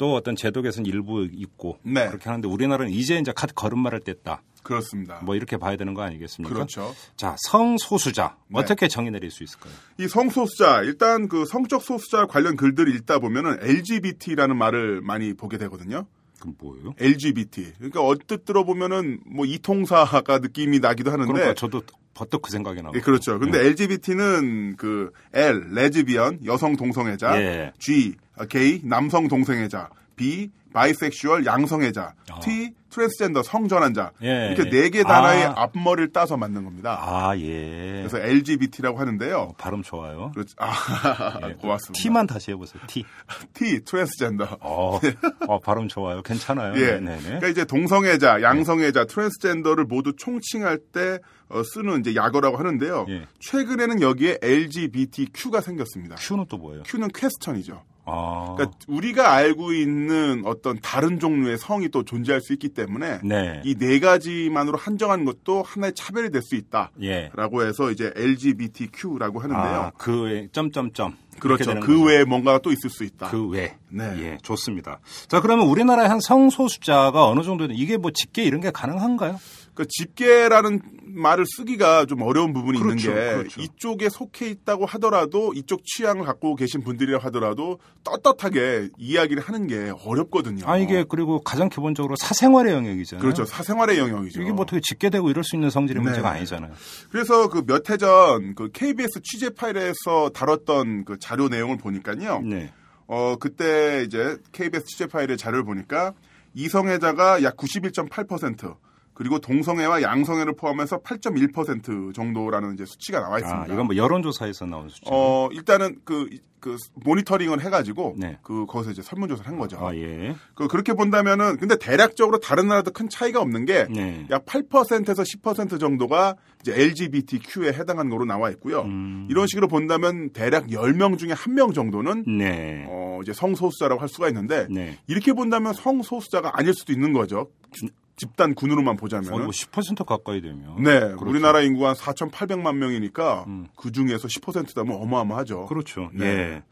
[SPEAKER 2] 또 어떤 제도 개선 일부 있고 네. 그렇게 하는데 우리나라는 이제 이제 카드 걸음마를 뗐다.
[SPEAKER 7] 그렇습니다.
[SPEAKER 2] 뭐 이렇게 봐야 되는 거 아니겠습니까?
[SPEAKER 7] 그렇죠.
[SPEAKER 2] 자, 성소수자 네. 어떻게 정의 내릴 수 있을까요?
[SPEAKER 7] 이 성소수자 일단 그 성적 소수자 관련 글들을 읽다 보면은 LGBT라는 말을 많이 보게 되거든요.
[SPEAKER 2] 그럼 뭐예요?
[SPEAKER 7] LGBT. 그러니까 언뜻 들어보면은 뭐 이통사가 느낌이 나기도 하는데.
[SPEAKER 2] 그러니까 저도 퍼뜩 그 생각이 나요.
[SPEAKER 7] 예, 그렇죠. 근데 네. LGBT는 그 L 레즈비언 여성 동성애자, 예. G 게이 남성 동성애자, B bisexual 양성애자, 어. T 트랜스젠더 성전환자 예, 이렇게 네 개 단어의 아. 앞머리를 따서 만든 겁니다.
[SPEAKER 2] 아 예.
[SPEAKER 7] 그래서 LGBT라고 하는데요. 어,
[SPEAKER 2] 발음 좋아요.
[SPEAKER 7] 그렇죠. 아, 예. 고맙습니다.
[SPEAKER 2] T만 다시 해보세요. T.
[SPEAKER 7] T 트랜스젠더.
[SPEAKER 2] 어, 어 발음 좋아요. 괜찮아요.
[SPEAKER 7] 예. 네네. 그러니까 이제 동성애자, 양성애자, 트랜스젠더를 모두 총칭할 때 어, 쓰는 이제 약어라고 하는데요. 예. 최근에는 여기에 LGBTQ가 생겼습니다.
[SPEAKER 2] Q는 또 뭐예요?
[SPEAKER 7] Q는 퀘스천이죠. 아. 그러니까 우리가 알고 있는 어떤 다른 종류의 성이 또 존재할 수 있기 때문에 네. 이 네 가지만으로 한정한 것도 하나의 차별이 될 수 있다라고 예. 해서 이제 LGBTQ라고 하는데요. 아,
[SPEAKER 2] 그 외, 점점점.
[SPEAKER 7] 그렇죠. 그 외에 뭔가가 또 있을 수 있다.
[SPEAKER 2] 그 외. 네. 예, 좋습니다. 자, 그러면 우리나라의 한 성소수자가 어느 정도는 이게 뭐 직계 이런 게 가능한가요?
[SPEAKER 7] 그 집계라는 말을 쓰기가 좀 어려운 부분이
[SPEAKER 2] 그렇죠,
[SPEAKER 7] 있는 게
[SPEAKER 2] 그렇죠.
[SPEAKER 7] 이쪽에 속해 있다고 하더라도 이쪽 취향을 갖고 계신 분들이라 하더라도 떳떳하게 이야기를 하는 게 어렵거든요.
[SPEAKER 2] 아 이게 그리고 가장 기본적으로 사생활의 영역이잖아요.
[SPEAKER 7] 그렇죠. 사생활의 영역이죠.
[SPEAKER 2] 이게 뭐 어떻게 집계되고 이럴 수 있는 성질의
[SPEAKER 7] 네.
[SPEAKER 2] 문제가 아니잖아요.
[SPEAKER 7] 그래서 그 몇 해 전 그 KBS 취재 파일에서 다뤘던 그 자료 내용을 보니까요.
[SPEAKER 2] 네.
[SPEAKER 7] 어 그때 이제 KBS 취재 파일의 자료를 보니까 이성애자가 약 91.8%. 그리고 동성애와 양성애를 포함해서 8.1% 정도라는 이제 수치가 나와 있습니다.
[SPEAKER 2] 아, 이건 뭐 여론조사에서 나온 수치.
[SPEAKER 7] 어, 일단은 그, 그, 모니터링을 해가지고,
[SPEAKER 2] 네.
[SPEAKER 7] 그, 거기서 이제 설문조사를 한 거죠.
[SPEAKER 2] 아, 예.
[SPEAKER 7] 그, 그렇게 본다면은, 근데 대략적으로 다른 나라도 큰 차이가 없는 게,
[SPEAKER 2] 네.
[SPEAKER 7] 약 8%에서 10% 정도가 이제 LGBTQ에 해당하는 거로 나와 있고요.
[SPEAKER 2] 음.
[SPEAKER 7] 이런 식으로 본다면 대략 10명 중에 1명 정도는,
[SPEAKER 2] 네.
[SPEAKER 7] 어, 이제 성소수자라고 할 수가 있는데,
[SPEAKER 2] 네.
[SPEAKER 7] 이렇게 본다면 성소수자가 아닐 수도 있는 거죠. 집단 군으로만 보자면.
[SPEAKER 2] 거의 뭐10% 가까이 되면.
[SPEAKER 7] 네,
[SPEAKER 2] 그렇죠.
[SPEAKER 7] 우리나라 인구가 한 4,800만 명이니까
[SPEAKER 2] 음.
[SPEAKER 7] 그 중에서 10%다 면 어마어마하죠.
[SPEAKER 2] 그렇죠.
[SPEAKER 7] 네.
[SPEAKER 2] 예.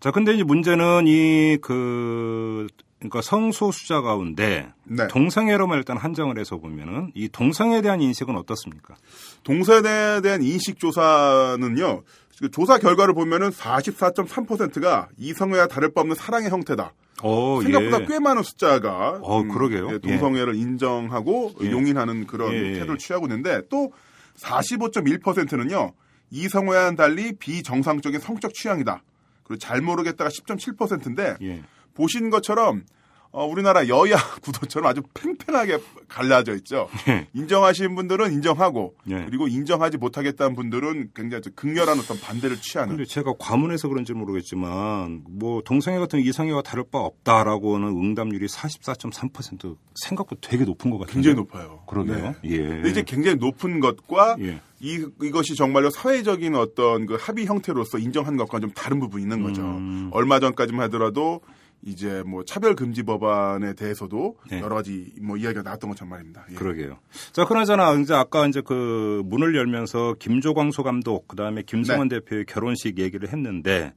[SPEAKER 2] 자, 근데 이제 문제는 이 그, 그러니까 성소수자 가운데
[SPEAKER 7] 네.
[SPEAKER 2] 동성애로만 일단 한정을 해서 보면은 이 동성애에 대한 인식은 어떻습니까?
[SPEAKER 7] 동성애에 대한 인식 조사는요. 그 조사 결과를 보면은 44.3%가 이성애와 다를 바 없는 사랑의 형태다.
[SPEAKER 2] 어,
[SPEAKER 7] 생각보다
[SPEAKER 2] 예.
[SPEAKER 7] 꽤 많은 숫자가 음,
[SPEAKER 2] 어, 그러게요.
[SPEAKER 7] 예, 동성애를 인정하고
[SPEAKER 2] 예.
[SPEAKER 7] 용인하는 그런
[SPEAKER 2] 예, 예.
[SPEAKER 7] 태도를 취하고 있는데 또 45.1%는요. 이성애와는 달리 비정상적인 성적 취향이다. 그리고 잘 모르겠다가 10.7%인데
[SPEAKER 2] 예.
[SPEAKER 7] 보신 것처럼 어, 우리나라 여야 구도처럼 아주 팽팽하게 갈라져 있죠.
[SPEAKER 2] 예.
[SPEAKER 7] 인정하시는 분들은 인정하고
[SPEAKER 2] 예.
[SPEAKER 7] 그리고 인정하지 못하겠다는 분들은 굉장히 좀 극렬한 어떤 반대를 취하는.
[SPEAKER 2] 근데 제가 과문해서 그런지 모르겠지만 뭐 동성애 같은 이성애와 다를 바 없다라고는 응답률이 44.3% 생각보다 되게 높은 것 같아요.
[SPEAKER 7] 굉장히 높아요.
[SPEAKER 2] 그러게요. 예.
[SPEAKER 7] 근데 이제 굉장히 높은 것과
[SPEAKER 2] 예.
[SPEAKER 7] 이, 이것이 정말로 사회적인 어떤 그 합의 형태로서 인정한 것과 좀 다른 부분이 있는 거죠.
[SPEAKER 2] 음.
[SPEAKER 7] 얼마 전까지만 하더라도 이제 뭐 차별 금지 법안에 대해서도
[SPEAKER 2] 네.
[SPEAKER 7] 여러 가지 뭐 이야기가 나왔던 것처럼 말입니다. 예.
[SPEAKER 2] 그러게요. 자, 그나저나 이제 아까 이제 그 문을 열면서 김조광수 감독 그다음에 김승원
[SPEAKER 7] 네.
[SPEAKER 2] 대표의 결혼식 얘기를 했는데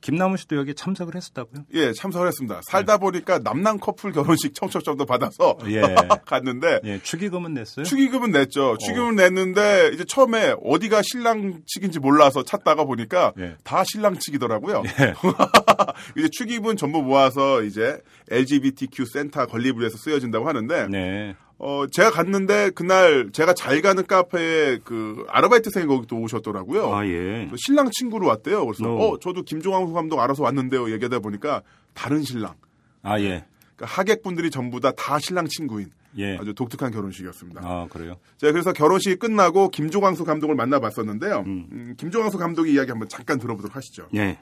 [SPEAKER 2] 김남훈 씨도 여기 참석을 했었다고요?
[SPEAKER 7] 예, 참석을 했습니다. 살다 보니까 남남 커플 결혼식 청첩장도 받아서
[SPEAKER 2] 예.
[SPEAKER 7] 갔는데
[SPEAKER 2] 예, 축의금은 냈어요?
[SPEAKER 7] 축의금은 냈죠. 축의금은 냈는데 이제 처음에 어디가 신랑 측인지 몰라서 찾다가 보니까
[SPEAKER 2] 예.
[SPEAKER 7] 다 신랑 측이더라고요.
[SPEAKER 2] 예.
[SPEAKER 7] 이제 축의금 전부 모아서 이제 LGBTQ 센터 건립을 해서 쓰여진다고 하는데
[SPEAKER 2] 네.
[SPEAKER 7] 어 제가 갔는데 그날 제가 잘 가는 카페에 그 아르바이트생이 거기 또 오셨더라고요.
[SPEAKER 2] 아, 예.
[SPEAKER 7] 그 신랑 친구로 왔대요. 그래서
[SPEAKER 2] 어.
[SPEAKER 7] 어 저도 김종환 감독 알아서 왔는데요. 얘기하다 보니까 다른 신랑.
[SPEAKER 2] 아, 예.
[SPEAKER 7] 그러니까 하객분들이 전부 다다 신랑 친구인
[SPEAKER 2] 예.
[SPEAKER 7] 아주 독특한 결혼식이었습니다.
[SPEAKER 2] 아, 그래요?
[SPEAKER 7] 자, 그래서 결혼식이 끝나고 김조광수 감독을 만나봤었는데요. 음, 김조광수 감독의 이야기 한번 잠깐 들어보도록 하시죠.
[SPEAKER 2] 예.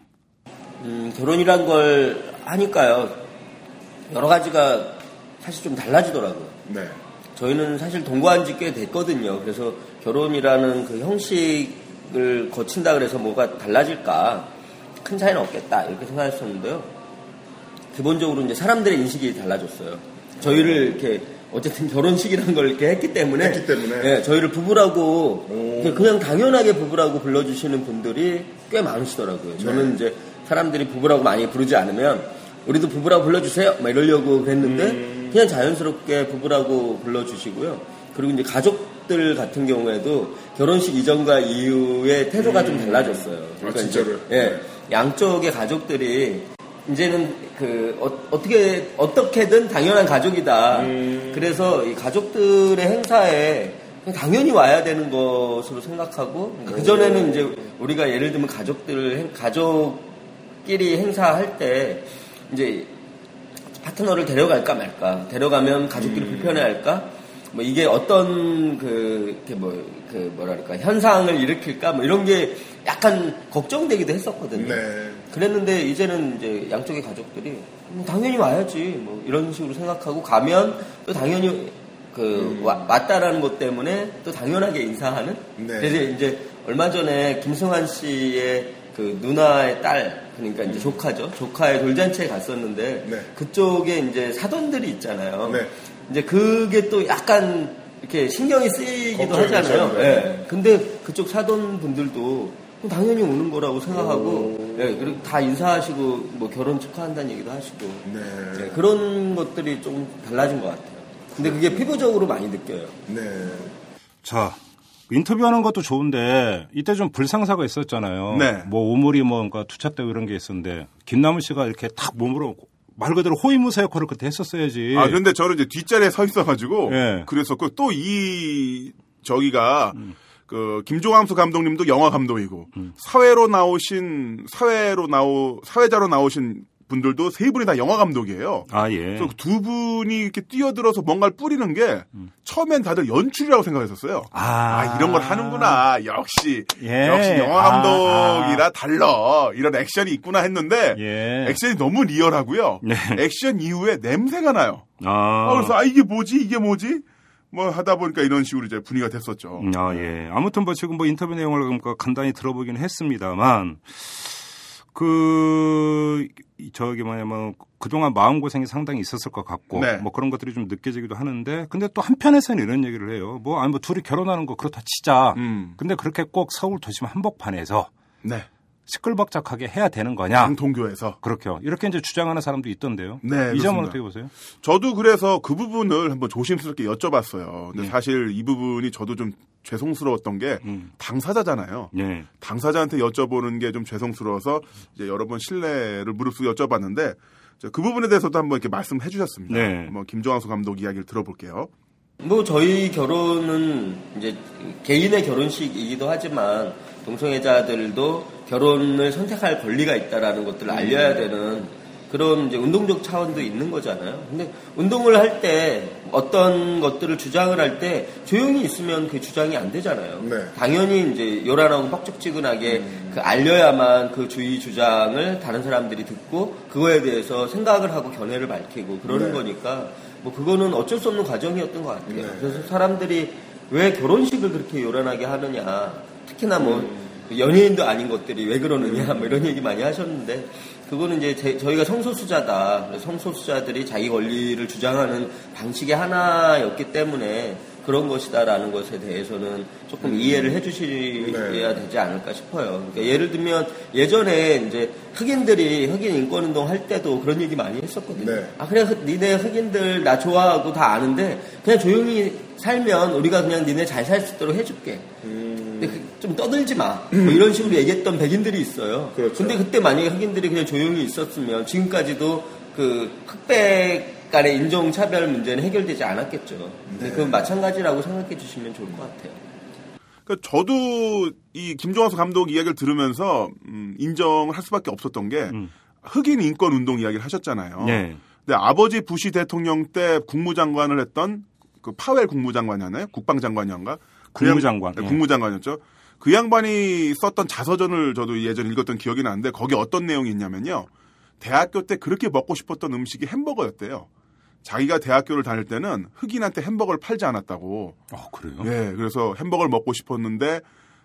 [SPEAKER 8] 음, 결혼이란 걸 하니까요. 여러 가지가 사실 좀 달라지더라고요.
[SPEAKER 7] 네.
[SPEAKER 8] 저희는 사실 동거한 지 꽤 됐거든요. 그래서 결혼이라는 그 형식을 거친다 그래서 뭐가 달라질까 큰 차이는 없겠다 이렇게 생각했었는데요. 기본적으로 이제 사람들의 인식이 달라졌어요. 저희를 이렇게 어쨌든 결혼식이라는 걸 이렇게 했기 때문에,
[SPEAKER 7] 했기 때문에.
[SPEAKER 8] 예, 저희를 부부라고 그냥- 그냥 당연하게 부부라고 불러주시는 분들이 꽤 많으시더라고요. 저는
[SPEAKER 7] 네.
[SPEAKER 8] 이제 사람들이 부부라고 많이 부르지 않으면 우리도 부부라고 불러주세요. 막 이러려고 그랬는데
[SPEAKER 7] 음.
[SPEAKER 8] 그냥 자연스럽게 부부라고 불러주시고요. 그리고 이제 가족들 같은 경우에도 결혼식 이전과 이후의 태도가 좀 달라졌어요. 그러니까 이제,
[SPEAKER 7] 음. 아, 진짜로요?
[SPEAKER 8] 예,
[SPEAKER 7] 네.
[SPEAKER 8] 양쪽의 가족들이 이제는 그 어, 떻게 어떻게든 당연한 가족이다.
[SPEAKER 7] 음.
[SPEAKER 8] 그래서 이 가족들의 행사에 당연히 와야 되는 것으로 생각하고 그 전에는 이제 우리가 예를 들면 가족들 행- 가족끼리 행사할 때 이제 파트너를 데려갈까 말까 데려가면 가족들이 불편해할까 뭐 이게 어떤 그, 뭐, 그 뭐랄까, 현상을 일으킬까 뭐 이런 게 약간 걱정되기도 했었거든요.
[SPEAKER 7] 네.
[SPEAKER 8] 그랬는데 이제는 이제 양쪽의 가족들이 뭐 당연히 와야지 뭐 이런 식으로 생각하고 가면 또 당연히 그 와- 왔다라는 것 때문에 또 당연하게 인사하는
[SPEAKER 7] 네.
[SPEAKER 8] 그래서 이제 얼마 전에 김승환 씨의 그 누나의 딸 그러니까 이제 조카죠 조카의 돌잔치에 갔었는데
[SPEAKER 7] 네.
[SPEAKER 8] 그쪽에 이제 사돈들이 있잖아요
[SPEAKER 7] 네.
[SPEAKER 8] 이제 그게 또 약간 이렇게 신경이 쓰이기도 하잖아요. 예. 근데 그쪽 사돈 분들도 당연히 오는 거라고 생각하고 예, 그리고 다 인사하시고 뭐 결혼 축하한다는 얘기도 하시고
[SPEAKER 7] 네.
[SPEAKER 8] 예, 그런 것들이 좀 달라진 것 같아요. 근데 그게 피부적으로 많이 느껴요.
[SPEAKER 7] 네.
[SPEAKER 2] 자, 인터뷰하는 것도 좋은데 이때 좀 불상사가 있었잖아요.
[SPEAKER 7] 네.
[SPEAKER 2] 뭐 오물이 뭔가 투착되고 이런 게 있었는데 김남우 씨가 이렇게 탁 몸으로 말 그대로 호위무사 역할을 그때 했었어야지.
[SPEAKER 7] 아 그런데 저는 이제 뒷자리에 서 있어가지고 네. 그랬었고 또 이 저기가 음. 그 김종함수 감독님도 영화 감독이고 음. 사회로 나오신 사회로 나오 사회자로 나오신 분들도 세 분이 다 영화 감독이에요.
[SPEAKER 2] 아, 예.
[SPEAKER 7] 그래서 두 분이 이렇게 뛰어들어서 뭔가를 뿌리는 게 음. 처음엔 다들 연출이라고 생각했었어요. 아, 아 이런 걸 하는구나. 역시 예. 역시 영화 감독이라 아, 아. 달러 이런 액션이 있구나 했는데 예. 액션이 너무 리얼하고요. 네. 액션 이후에 냄새가 나요. 아. 아. 그래서 아 이게 뭐지 이게 뭐지? 뭐 하다 보니까 이런 식으로 이제 분위기가 됐었죠.
[SPEAKER 2] 아 예. 아무튼 뭐 지금 뭐 인터뷰 내용을 간단히 들어보긴 했습니다만. 그 저기 뭐냐면 그동안 마음 고생이 상당히 있었을 것 같고 네. 뭐 그런 것들이 좀 느껴지기도 하는데 근데 또 한편에서는 이런 얘기를 해요. 뭐 아니 뭐 둘이 결혼하는 거 그렇다 치자. 음. 근데 그렇게 꼭 서울 도심 한복판에서 네. 시끌벅적하게 해야 되는 거냐?
[SPEAKER 7] 동교에서
[SPEAKER 2] 그렇게요. 이렇게 이제 주장하는 사람도 있던데요. 네, 이 점은 어떻게 보세요?
[SPEAKER 7] 저도 그래서 그 부분을 한번 조심스럽게 여쭤봤어요. 근데 네. 사실 이 부분이 저도 좀 죄송스러웠던 게 음. 당사자잖아요. 네. 당사자한테 여쭤보는 게 좀 죄송스러워서 이제 여러 번 신뢰를 무릅쓰고 여쭤봤는데 그 부분에 대해서도 한번 이렇게 말씀해 주셨습니다. 네. 뭐 김종환수 감독 이야기를 들어볼게요.
[SPEAKER 8] 뭐 저희 결혼은 이제 개인의 결혼식이기도 하지만 동성애자들도 결혼을 선택할 권리가 있다라는 것들을 알려야 되는 그런 이제 운동적 차원도 있는 거잖아요. 근데 운동을 할 때 어떤 것들을 주장을 할 때 조용히 있으면 그 주장이 안 되잖아요. 네. 당연히 이제 요란하고 뻑적지근하게 음. 그 알려야만 그 주의 주장을 다른 사람들이 듣고 그거에 대해서 생각을 하고 견해를 밝히고 그러는 네. 거니까 뭐 그거는 어쩔 수 없는 과정이었던 것 같아요. 네. 그래서 사람들이 왜 결혼식을 그렇게 요란하게 하느냐. 특히나 뭐 음. 연예인도 아닌 것들이 왜 그러느냐 뭐 이런 얘기 많이 하셨는데 그거는 이제 제, 저희가 성소수자다. 성소수자들이 자기 권리를 주장하는 방식의 하나였기 때문에 그런 것이다라는 것에 대해서는 조금 음. 이해를 해주셔야 네. 되지 않을까 싶어요. 그러니까 예를 들면 예전에 이제 흑인들이 흑인 인권 운동 할 때도 그런 얘기 많이 했었거든요. 네. 아 그래 니네 흑인들 나 좋아하고 다 아는데 그냥 조용히 살면 우리가 그냥 니네 잘 살 수 있도록 해줄게. 음. 근데 그좀 떠들지 마. 뭐 이런 식으로 얘기했던 백인들이 있어요. 그렇죠. 근데 그때 만약에 흑인들이 그냥 조용히 있었으면 지금까지도 그 흑백 간의 인종차별 문제는 해결되지 않았겠죠. 네. 그건 마찬가지라고 생각해 주시면 좋을 것 같아요.
[SPEAKER 7] 그러니까 저도 이 김종환 감독 이야기를 들으면서 음, 인정을 할 수밖에 없었던 게 음. 흑인 인권 운동 이야기를 하셨잖아요. 네. 근데 아버지 부시 대통령 때 국무장관을 했던 그 파웰 국무장관이었나요? 국방장관이었가?
[SPEAKER 2] 그 국무장관.
[SPEAKER 7] 네, 예. 국무장관이었죠. 그 양반이 썼던 자서전을 저도 예전에 읽었던 기억이 나는데 거기 어떤 내용이 있냐면요. 대학교 때 그렇게 먹고 싶었던 음식이 햄버거였대요. 자기가 대학교를 다닐 때는 흑인한테 햄버거를 팔지 않았다고.
[SPEAKER 2] 아, 그래요?
[SPEAKER 7] 예, 그래서 햄버거를 먹고 싶었는데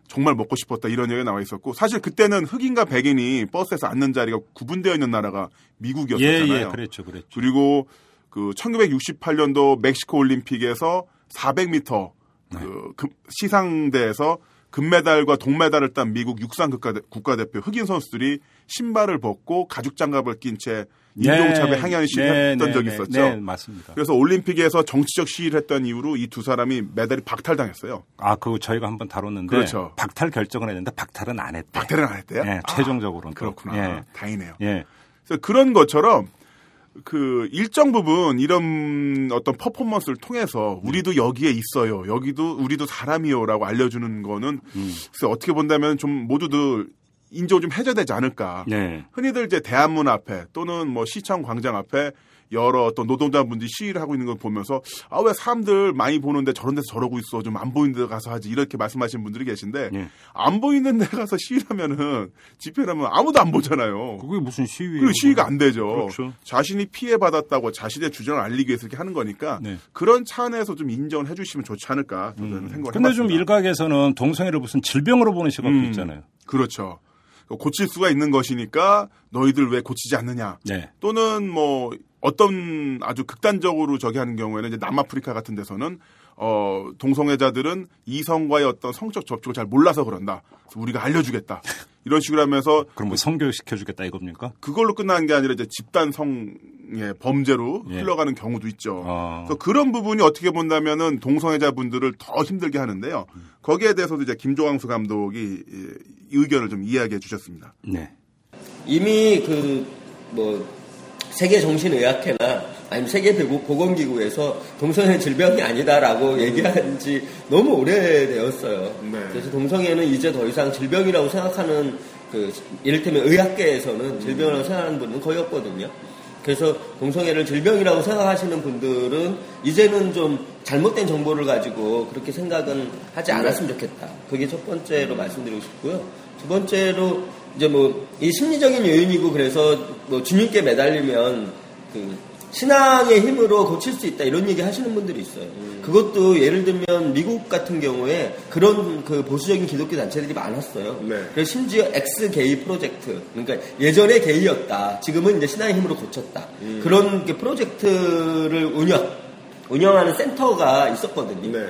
[SPEAKER 7] 정말 먹고 싶었다 이런 얘기가 나와 있었고 사실 그때는 흑인과 백인이 버스에서 앉는 자리가 구분되어 있는 나라가 미국이었잖아요.
[SPEAKER 2] 예, 예, 그랬죠, 그랬죠.
[SPEAKER 7] 그리고 그 1968년도 멕시코 올림픽에서 400m 네. 그 시상대에서 금메달과 동메달을 딴 미국 육상 국가대 표 흑인 선수들이 신발을 벗고 가죽 장갑을 낀 채 인종차별 네, 항의하는 시위를 네, 했던 네, 적이 네, 있었죠.
[SPEAKER 2] 네, 맞습니다.
[SPEAKER 7] 그래서 올림픽에서 정치적 시위를 했던 이후로 이 두 사람이 메달이 박탈당했어요.
[SPEAKER 2] 아, 그거 저희가 한번 다뤘는데 그렇죠. 박탈 결정을 했는데 박탈은 안 했대.
[SPEAKER 7] 박탈은 안 했대요?
[SPEAKER 2] 네, 최종적으로는. 아,
[SPEAKER 7] 그렇구나. 예. 다행이네요. 예. 그래서 그런 것처럼 그 일정 부분 이런 어떤 퍼포먼스를 통해서 우리도 여기에 있어요. 여기도 우리도 사람이요라고 알려주는 거는 음. 그래서 어떻게 본다면 좀 모두들 인정을 좀 해줘야 되지 않을까. 네. 흔히들 이제 대한문 앞에 또는 뭐 시청 광장 앞에 여러 어떤 노동자분들이 시위를 하고 있는 걸 보면서 아 왜 사람들 많이 보는데 저런 데서 저러고 있어 좀 안 보이는 데 가서 하지 이렇게 말씀하시는 분들이 계신데 예. 안 보이는 데 가서 시위하면은 집회를 하면 아무도 안 보잖아요.
[SPEAKER 2] 그게 무슨 시위예요?
[SPEAKER 7] 그 시위가 안 되죠. 그렇죠. 자신이 피해 받았다고 자신의 주장을 알리기 위해서 이렇게 하는 거니까 네. 그런 차원에서 좀 인정을 해주시면 좋지 않을까 저는 음. 생각을
[SPEAKER 2] 근데 좀 일각에서는 동성애를 무슨 질병으로 보는 시각도 음. 있잖아요.
[SPEAKER 7] 그렇죠. 고칠 수가 있는 것이니까 너희들 왜 고치지 않느냐. 네. 또는 뭐 어떤 아주 극단적으로 저기 하는 경우에는 이제 남아프리카 같은 데서는 어 동성애자들은 이성과의 어떤 성적 접촉을 잘 몰라서 그런다. 우리가 알려주겠다. 이런 식으로 하면서
[SPEAKER 2] 그럼 뭐 성교육 시켜주겠다 이겁니까?
[SPEAKER 7] 그걸로 끝나는 게 아니라 이제 집단 성의 범죄로 예. 흘러가는 경우도 있죠. 아. 그래서 그런 부분이 어떻게 본다면은 동성애자분들을 더 힘들게 하는데요. 거기에 대해서도 이제 김조광수 감독이 의견을 좀 이야기해 주셨습니다. 네.
[SPEAKER 8] 이미 그뭐 세계 정신의학회나 아니면 세계 보건기구에서 동성애 질병이 아니다라고 얘기한 지 너무 오래되었어요. 네. 그래서 동성애는 이제 더 이상 질병이라고 생각하는 그 이를테면 의학계에서는 질병이라고 생각하는 분은 거의 없거든요. 그래서 동성애를 질병이라고 생각하시는 분들은 이제는 좀 잘못된 정보를 가지고 그렇게 생각은 하지 않았으면 좋겠다. 그게 첫 번째로 말씀드리고 싶고요. 두 번째로 이제 뭐 이 심리적인 요인이고 그래서 뭐 주님께 매달리면 그 신앙의 힘으로 고칠 수 있다 이런 얘기 하시는 분들이 있어요. 음. 그것도 예를 들면 미국 같은 경우에 그런 그 보수적인 기독교 단체들이 많았어요. 네. 그래서 심지어 ex-gay project 그러니까 예전에 게이였다 지금은 이제 신앙의 힘으로 고쳤다 음. 그런 프로젝트를 운영 운영하는 센터가 있었거든요. 네.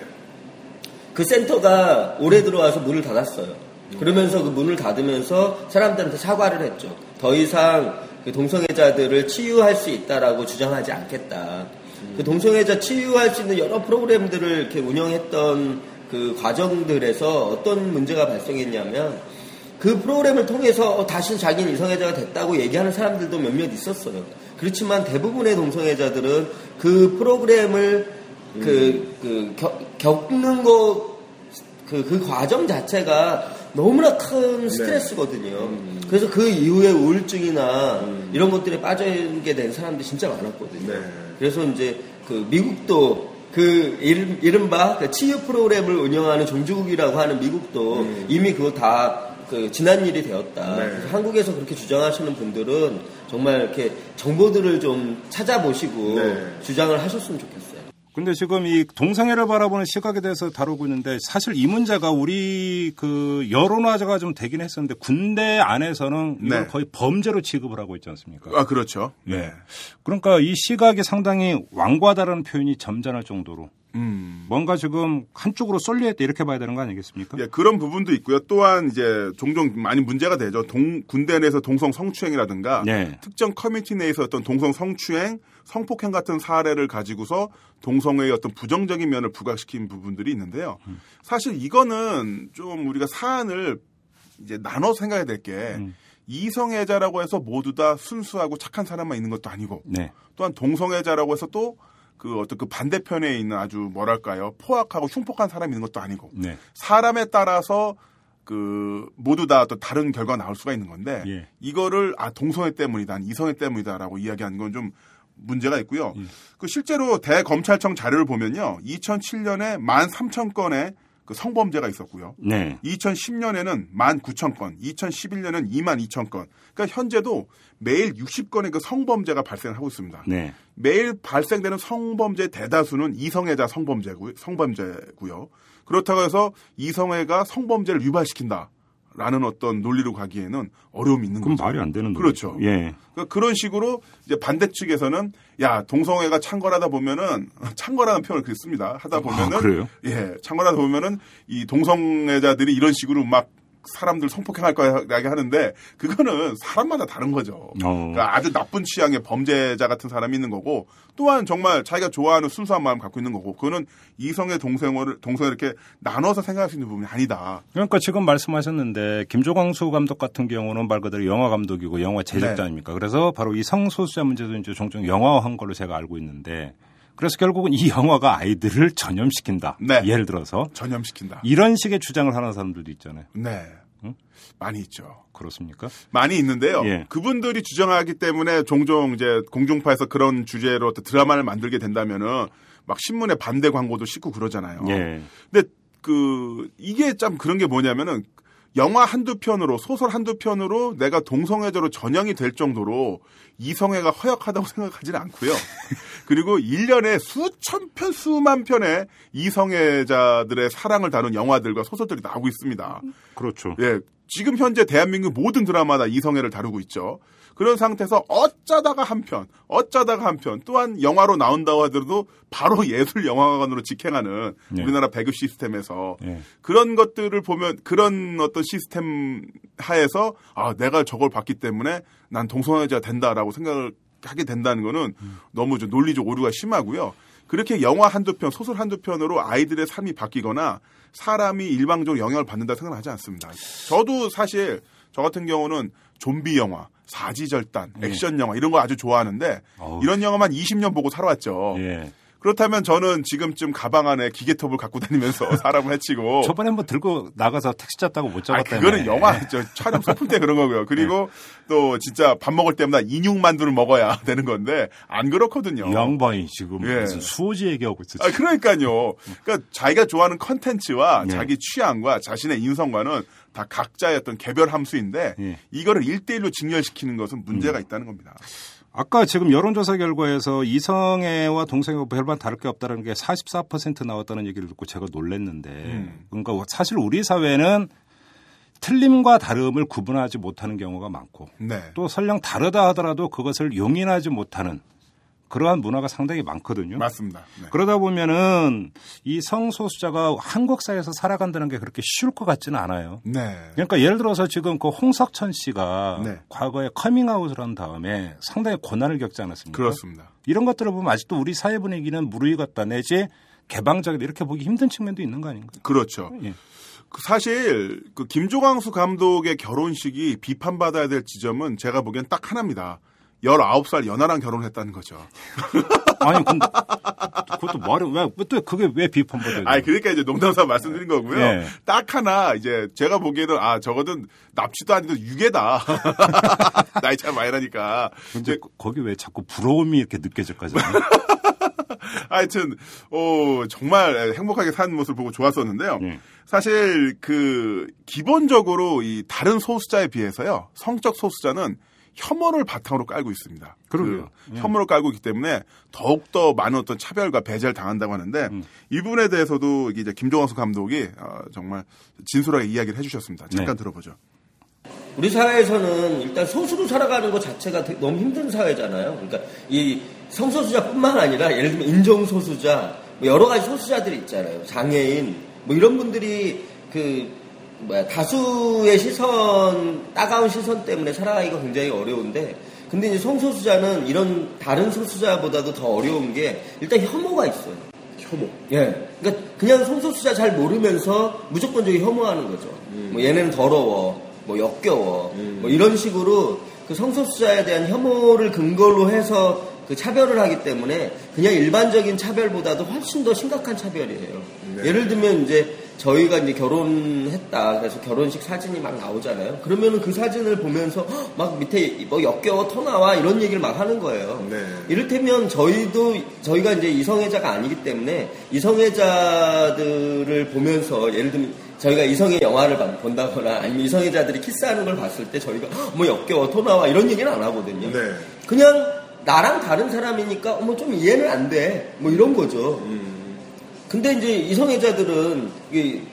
[SPEAKER 8] 그 센터가 올해 들어와서 문을 닫았어요. 음. 그러면서 그 문을 닫으면서 사람들한테 사과를 했죠. 더 이상 그 동성애자들을 치유할 수 있다라고 주장하지 않겠다. 음. 그 동성애자 치유할 수 있는 여러 프로그램들을 이렇게 운영했던 그 과정들에서 어떤 문제가 발생했냐면 그 프로그램을 통해서 어, 다시 자기는 이성애자가 됐다고 얘기하는 사람들도 몇몇 있었어요. 그렇지만 대부분의 동성애자들은 그 프로그램을 그, 그, 겪, 겪는 거, 그, 그 과정 자체가 너무나 큰 네. 스트레스거든요. 음. 그래서 그 이후에 우울증이나 음. 이런 것들에 빠져게 된 사람들이 진짜 많았거든요. 네. 그래서 이제 그 미국도 그 이른, 바 그 치유 프로그램을 운영하는 종주국이라고 하는 미국도 음. 이미 그거 다 그 지난 일이 되었다. 네. 그래서 한국에서 그렇게 주장하시는 분들은 정말 이렇게 정보들을 좀 찾아보시고 네. 주장을 하셨으면 좋겠어요.
[SPEAKER 2] 근데 지금 이 동성애를 바라보는 시각에 대해서 다루고 있는데 사실 이 문제가 우리 그 여론화가 좀 되긴 했었는데 군대 안에서는 이걸 네. 거의 범죄로 취급을 하고 있지 않습니까?
[SPEAKER 7] 아 그렇죠.
[SPEAKER 2] 네. 그러니까 이 시각이 상당히 왕과다라는 표현이 점잖을 정도로 음. 뭔가 지금 한쪽으로 쏠려있다 이렇게 봐야 되는 거 아니겠습니까?
[SPEAKER 7] 예, 그런 부분도 있고요. 또한 이제 종종 많이 문제가 되죠. 동, 군대 내에서 동성 성추행이라든가 네. 특정 커뮤니티 내에서 어떤 동성 성추행, 성폭행 같은 사례를 가지고서 동성애의 어떤 부정적인 면을 부각시킨 부분들이 있는데요. 음. 사실 이거는 좀 우리가 사안을 이제 나눠 생각해야 될게 음. 이성애자라고 해서 모두 다 순수하고 착한 사람만 있는 것도 아니고 네. 또한 동성애자라고 해서 또 그 어떤 그 반대편에 있는 아주 뭐랄까요 포악하고 흉폭한 사람이 있는 것도 아니고 네. 사람에 따라서 그 모두 다 또 다른 결과가 나올 수가 있는 건데 예. 이거를 아 동성애 때문이다 이성애 때문이다라고 이야기하는 건 좀 문제가 있고요. 예. 그 실제로 대검찰청 자료를 보면요. 2007년에 13,000건의 그 성범죄가 있었고요. 네. 2010년에는 19,000건, 2011년에는 22,000건. 그러니까 현재도 매일 60건의 그 성범죄가 발생하고 있습니다. 네. 매일 발생되는 성범죄 대다수는 이성애자 성범죄고 성범죄고요. 그렇다고 해서 이성애가 성범죄를 유발시킨다. 라는 어떤 논리로 가기에는 어려움이 있는
[SPEAKER 2] 그럼
[SPEAKER 7] 거죠.
[SPEAKER 2] 말이 안 되는
[SPEAKER 7] 그렇죠.
[SPEAKER 2] 거죠. 예.
[SPEAKER 7] 그러니까 그런 식으로 이제 반대 측에서는 야 동성애가 창궐하다 보면은 창궐하는 표현을 그랬습니다. 하다 아, 보면은
[SPEAKER 2] 아, 그래요?
[SPEAKER 7] 예 창궐하다 보면은 이 동성애자들이 이런 식으로 막 사람들 성폭행할 거라고 하는데 그거는 사람마다 다른 거죠. 어. 그러니까 아주 나쁜 취향의 범죄자 같은 사람이 있는 거고 또한 정말 자기가 좋아하는 순수한 마음 을 갖고 있는 거고 그거는 이성의 동성을 동성을 이렇게 나눠서 생각할 수 있는 부분이 아니다.
[SPEAKER 2] 그러니까 지금 말씀하셨는데 김조광수 감독 같은 경우는 말 그대로 영화 감독이고 영화 제작자 아닙니까? 네. 그래서 바로 이 성소수자 문제도 이제 종종 영화화한 걸로 제가 알고 있는데 그래서 결국은 이 영화가 아이들을 전염시킨다. 네. 예를 들어서
[SPEAKER 7] 전염시킨다.
[SPEAKER 2] 이런 식의 주장을 하는 사람들도 있잖아요.
[SPEAKER 7] 네. 응? 많이 있죠.
[SPEAKER 2] 그렇습니까?
[SPEAKER 7] 많이 있는데요. 예. 그분들이 주장하기 때문에 종종 이제 공중파에서 그런 주제로 드라마를 만들게 된다면은 막 신문에 반대 광고도 싣고 그러잖아요. 예. 근데 그 이게 참 그런 게 뭐냐면은 영화 한두 편으로 소설 한두 편으로 내가 동성애자로 전형이 될 정도로 이성애가 허약하다고 생각하지는 않고요. 그리고 1년에 수천 편, 수만 편의 이성애자들의 사랑을 다룬 영화들과 소설들이 나오고 있습니다.
[SPEAKER 2] 그렇죠.
[SPEAKER 7] 예. 지금 현재 대한민국 모든 드라마다 이성애를 다루고 있죠. 그런 상태에서 어쩌다가 한 편, 어쩌다가 한 편, 또한 영화로 나온다고 하더라도 바로 예술 영화관으로 직행하는 네. 우리나라 배급 시스템에서 네. 그런 것들을 보면 그런 어떤 시스템 하에서 아 내가 저걸 봤기 때문에 난 동성애자 된다라고 생각을 하게 된다는 거는 음. 너무 좀 논리적 오류가 심하고요. 그렇게 영화 한두 편, 소설 한두 편으로 아이들의 삶이 바뀌거나 사람이 일방적으로 영향을 받는다 생각하지 않습니다. 저도 사실 저 같은 경우는 좀비 영화, 사지절단, 예. 액션 영화 이런 거 아주 좋아하는데 어우. 이런 영화만 20년 보고 살아왔죠. 예. 그렇다면 저는 지금쯤 가방 안에 기계톱을 갖고 다니면서 사람을 해치고
[SPEAKER 2] 저번에 한번 들고 나가서 택시 잡다고 못 잡았다.
[SPEAKER 7] 아, 그거는 영화 저 촬영 소품 때 그런 거고요. 그리고 네. 또 진짜 밥 먹을 때마다 인육 만두를 먹어야 되는 건데 안 그렇거든요.
[SPEAKER 2] 양반이 지금 예. 무슨 수호지 얘기하고 있어.
[SPEAKER 7] 아, 그러니까요. 그러니까 자기가 좋아하는 컨텐츠와 네. 자기 취향과 자신의 인성과는 다 각자의 어떤 개별 함수인데 네. 이거를 일대일로 직렬시키는 것은 문제가 음. 있다는 겁니다.
[SPEAKER 2] 아까 지금 여론조사 결과에서 이성애와 동성애가 별반 다를 게 없다는 게 44% 나왔다는 얘기를 듣고 제가 놀랐는데 음. 그러니까 사실 우리 사회는 틀림과 다름을 구분하지 못하는 경우가 많고 네. 또 설령 다르다 하더라도 그것을 용인하지 못하는 그러한 문화가 상당히 많거든요.
[SPEAKER 7] 맞습니다.
[SPEAKER 2] 네. 그러다 보면은 이 성소수자가 한국 사회에서 살아간다는 게 그렇게 쉬울 것 같지는 않아요. 네. 그러니까 예를 들어서 지금 그 홍석천 씨가 네. 과거에 커밍아웃을 한 다음에 상당히 고난을 겪지 않았습니까?
[SPEAKER 7] 그렇습니다.
[SPEAKER 2] 이런 것들을 보면 아직도 우리 사회 분위기는 무르익었다 내지 개방적이다 이렇게 보기 힘든 측면도 있는 거 아닌가요?
[SPEAKER 7] 그렇죠. 예. 그 사실 그 김조광수 감독의 결혼식이 비판받아야 될 지점은 제가 보기엔 딱 하나입니다. 19살 연하랑 결혼했다는 거죠.
[SPEAKER 2] 아니, 근데 그것도 말이 왜, 또 그게 왜 비판받아요?
[SPEAKER 7] 아니, 그러니까 이제 농담삼아 말씀드린 거고요. 네. 딱 하나 이제 제가 보기에는 아, 저거는 납치도 아니고 유괴다. 나이 차 많이 나니까.
[SPEAKER 2] 근데 이제, 거기 왜 자꾸 부러움이 이렇게 느껴질까지?
[SPEAKER 7] 하여튼, 어, 정말 행복하게 사는 모습을 보고 좋았었는데요. 네. 사실 그, 기본적으로 이 다른 소수자에 비해서요, 성적 소수자는 혐오를 바탕으로 깔고 있습니다.
[SPEAKER 2] 그러게요.
[SPEAKER 7] 그 예. 혐오를 깔고 있기 때문에 더욱더 많은 어떤 차별과 배제를 당한다고 하는데 음. 이 부분에 대해서도 이제 김종환수 감독이 어, 정말 진솔하게 이야기를 해주셨습니다. 잠깐 네. 들어보죠.
[SPEAKER 8] 우리 사회에서는 일단 소수로 살아가는 것 자체가 너무 힘든 사회잖아요. 그러니까 이 성소수자뿐만 아니라 예를 들면 인종소수자, 뭐 여러 가지 소수자들이 있잖아요. 장애인, 뭐 이런 분들이 그 뭐야 다수의 시선 따가운 시선 때문에 살아가기가 굉장히 어려운데 근데 이제 성소수자는 이런 다른 소수자보다도 더 어려운 게 일단 혐오가 있어요.
[SPEAKER 7] 혐오.
[SPEAKER 8] 예. 그러니까 그냥 성소수자 잘 모르면서 무조건적인 혐오하는 거죠. 음. 뭐 얘네는 더러워, 뭐 역겨워, 음. 뭐 이런 식으로 그 성소수자에 대한 혐오를 근거로 해서 그 차별을 하기 때문에 그냥 일반적인 차별보다도 훨씬 더 심각한 차별이에요. 네. 예를 들면 이제 저희가 이제 결혼했다. 그래서 결혼식 사진이 막 나오잖아요. 그러면은 그 사진을 보면서 막 밑에 뭐 역겨워 터 나와 이런 얘기를 막 하는 거예요. 네. 이를테면 저희도 저희가 이제 이성애자가 아니기 때문에 이성애자들을 보면서 예를 들면 저희가 이성의 영화를 본다거나 아니면 이성애자들이 키스하는 걸 봤을 때 저희가 뭐 역겨워 토 나와 이런 얘기는 안 하거든요. 네. 그냥 나랑 다른 사람이니까 어머 좀 이해는 안 돼. 뭐 이런 거죠. 음. 근데 이제 이성애자들은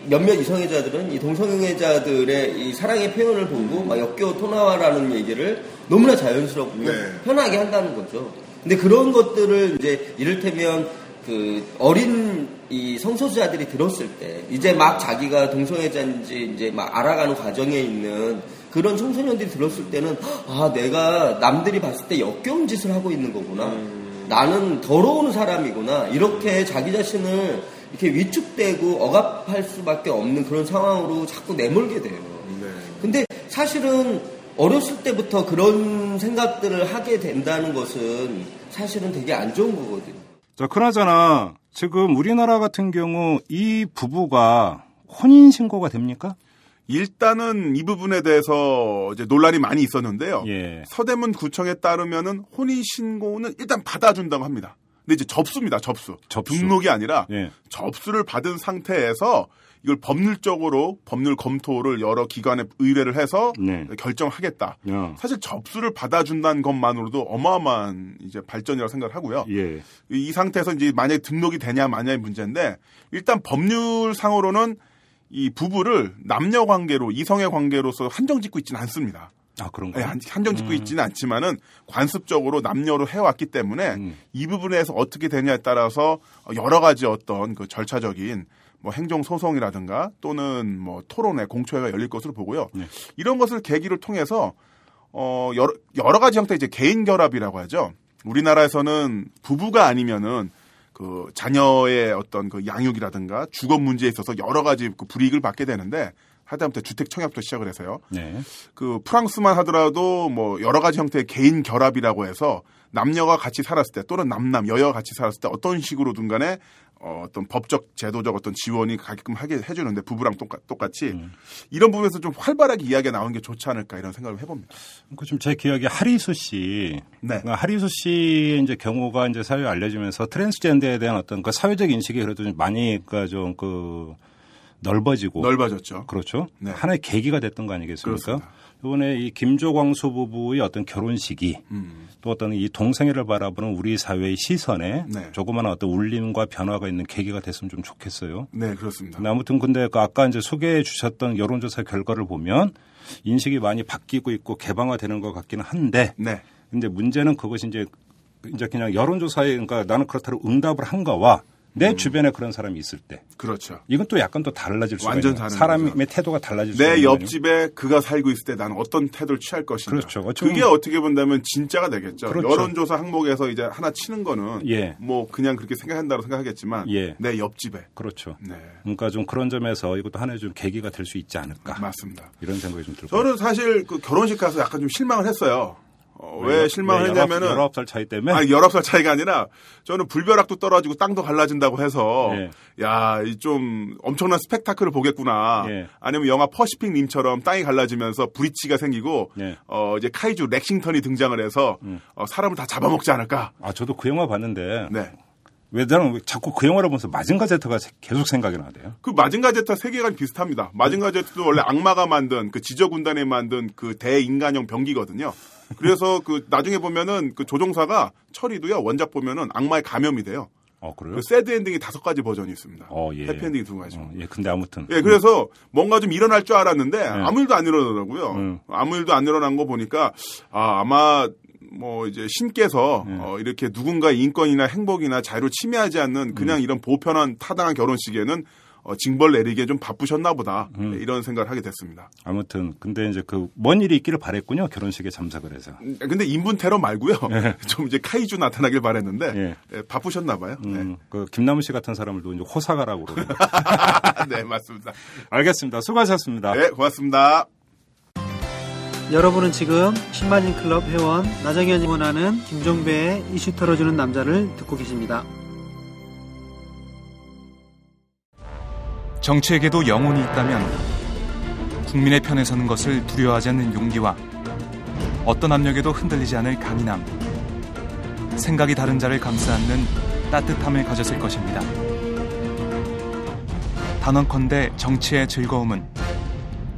[SPEAKER 8] 몇몇 이성애자들은 이 동성애자들의 이 사랑의 표현을 보고 막 역겨워 토나와라는 얘기를 너무나 자연스럽고 네. 편하게 한다는 거죠. 근데 그런 것들을 이제 이를테면 그 어린 이 성소수자들이 들었을 때 이제 막 자기가 동성애자인지 이제 막 알아가는 과정에 있는 그런 청소년들이 들었을 때는 아 내가 남들이 봤을 때 역겨운 짓을 하고 있는 거구나. 음. 나는 더러운 사람이구나. 이렇게 자기 자신을 이렇게 위축되고 억압할 수밖에 없는 그런 상황으로 자꾸 내몰게 돼요. 네. 근데 사실은 어렸을 때부터 그런 생각들을 하게 된다는 것은 사실은 되게 안 좋은 거거든요.
[SPEAKER 2] 자, 그나저나 지금 우리나라 같은 경우 이 부부가 혼인 신고가 됩니까?
[SPEAKER 7] 일단은 이 부분에 대해서 이제 논란이 많이 있었는데요. 예. 서대문 구청에 따르면은 혼인 신고는 일단 받아준다고 합니다. 근데 이제 접수입니다. 접수. 접수. 등록이 아니라 예. 접수를 받은 상태에서 이걸 법률적으로 법률 검토를 여러 기관에 의뢰를 해서 네. 결정하겠다. 야. 사실 접수를 받아준다는 것만으로도 어마어마한 이제 발전이라고 생각을 하고요. 예. 이 상태에서 이제 만약에 등록이 되냐 마냐의 문제인데 일단 법률상으로는 이 부부를 남녀 관계로 이성의 관계로서 한정 짓고 있지는 않습니다.
[SPEAKER 2] 아, 그런가요?
[SPEAKER 7] 네, 한정 짓고 음. 있지는 않지만은 관습적으로 남녀로 해왔기 때문에 음. 이 부분에서 어떻게 되냐에 따라서 여러 가지 어떤 그 절차적인 뭐 행정 소송이라든가 또는 뭐 토론회 공초회가 열릴 것으로 보고요. 네. 이런 것을 계기를 통해서 어 여러, 여러 가지 형태 이제 개인 결합이라고 하죠. 우리나라에서는 부부가 아니면은 그 자녀의 어떤 그 양육이라든가 주거 문제에 있어서 여러 가지 그 불이익을 받게 되는데 하다못해 주택 청약부터 시작을 해서요. 네. 그 프랑스만 하더라도 뭐 여러 가지 형태의 개인 결합이라고 해서 남녀가 같이 살았을 때 또는 남남 여여가 같이 살았을 때 어떤 식으로든 간에 어, 어떤 법적 제도적 어떤 지원이 가게끔 하게 해주는데 부부랑 똑같, 똑같 이 음. 이런 부분에서 좀 활발하게 이야기가 나오는 게 좋지 않을까 이런 생각을 해봅니다.
[SPEAKER 2] 그 좀 제 기억에 하리수 씨, 네. 그러니까 하리수 씨의 이제 경우가 이제 사회에 알려지면서 트랜스젠더에 대한 어떤 그 사회적 인식이 그래도 좀 많이 그러니까 좀그 넓어지고
[SPEAKER 7] 넓어졌죠.
[SPEAKER 2] 그렇죠. 네. 하나의 계기가 됐던 거 아니겠습니까? 그렇습니다. 이번에 이 김조광수 부부의 어떤 결혼식이 음. 또 어떤 이 동생애를 바라보는 우리 사회의 시선에 네. 조그마한 어떤 울림과 변화가 있는 계기가 됐으면 좀 좋겠어요.
[SPEAKER 7] 네, 그렇습니다.
[SPEAKER 2] 아무튼 근데 그 아까 이제 소개해 주셨던 여론조사 결과를 보면 인식이 많이 바뀌고 있고 개방화되는 것 같기는 한데 네. 근데 문제는 그것이 이제 이제 그냥 여론조사에 그러니까 나는 그렇다고 응답을 한 거와 내 음. 주변에 그런 사람이 있을 때.
[SPEAKER 7] 그렇죠.
[SPEAKER 2] 이건 또 약간 또 달라질 수가 완전 다른 사람의 거죠. 태도가 달라질
[SPEAKER 7] 수가 내 옆집에 그가 살고 있을 때 나는 어떤 태도를 취할 것인가. 그렇죠. 그게 어떻게 본다면 진짜가 되겠죠. 그렇죠. 여론조사 항목에서 이제 하나 치는 거는 예. 뭐 그냥 그렇게 생각한다고 생각하겠지만 예. 내 옆집에.
[SPEAKER 2] 그렇죠. 네. 그러니까 좀 그런 점에서 이것도 하나의 좀 계기가 될 수 있지 않을까.
[SPEAKER 7] 맞습니다.
[SPEAKER 2] 이런 생각이 좀 들고.
[SPEAKER 7] 저는 사실 그 결혼식 가서 약간 좀 실망을 했어요. 어, 왜 실망을 했냐면은
[SPEAKER 2] 19살 차이 때문에
[SPEAKER 7] 아니 19살 차이가 아니라 저는 불벼락도 떨어지고 땅도 갈라진다고 해서 예. 야, 좀 엄청난 스펙타클을 보겠구나. 예. 아니면 영화 퍼시픽 림처럼 땅이 갈라지면서 breach가 생기고 예. 어 이제 怪獣 렉싱턴이 등장을 해서 음. 어, 사람을 다 잡아먹지 않을까?
[SPEAKER 2] 아, 저도 그 영화 봤는데 네. 왜 나는 자꾸 그 영화를 보면서 마징가 제트가 계속 생각이 나대요.
[SPEAKER 7] 그 마징가 제트 세계관이 비슷합니다. 마징가 제트도 원래 악마가 만든 그 지저 군단에 만든 그 대인간형 병기거든요. 그래서 그 나중에 보면은 그 조종사가 철이도요 원작 보면은 악마의 감염이 돼요.
[SPEAKER 2] 어, 그래요?
[SPEAKER 7] 그 sad ending이 다섯 가지 버전이 있습니다. 어, 예. 해피 엔딩이 두 가지.
[SPEAKER 2] 어, 예, 근데 아무튼.
[SPEAKER 7] 예, 그래서 뭔가 좀 일어날 줄 알았는데 네. 아무 일도 안 일어나더라고요. 음. 아무 일도 안 일어난 거 보니까 아, 아마 뭐 이제 신께서 네. 어, 이렇게 누군가 인권이나 행복이나 자유를 침해하지 않는 그냥 음. 이런 보편한 타당한 결혼식에는 어, 징벌 내리기에 좀 바쁘셨나 보다 음. 네, 이런 생각을 하게 됐습니다.
[SPEAKER 2] 아무튼 근데 이제 그뭔 일이 있기를 바랬군요 결혼식에 참석을 해서.
[SPEAKER 7] 음, 근데 인분 테러 말고요. 네. 좀 이제 카이주 나타나길 바랬는데 네. 네, 바쁘셨나 봐요. 음,
[SPEAKER 2] 네. 그 김남우 씨 같은 사람을도 이제 호사가라고 그러고.
[SPEAKER 7] 네 맞습니다.
[SPEAKER 2] 알겠습니다. 수고하셨습니다.
[SPEAKER 7] 네 고맙습니다.
[SPEAKER 9] 여러분은 지금 신마진 클럽 회원 나정현이 원하는 김종배의 이슈 털어주는 남자를 듣고 계십니다.
[SPEAKER 10] 정치에게도 영혼이 있다면 국민의 편에 서는 것을 두려워하지 않는 용기와 어떤 압력에도 흔들리지 않을 강인함, 생각이 다른 자를 감싸 안는 따뜻함을 가졌을 것입니다. 단언컨대 정치의 즐거움은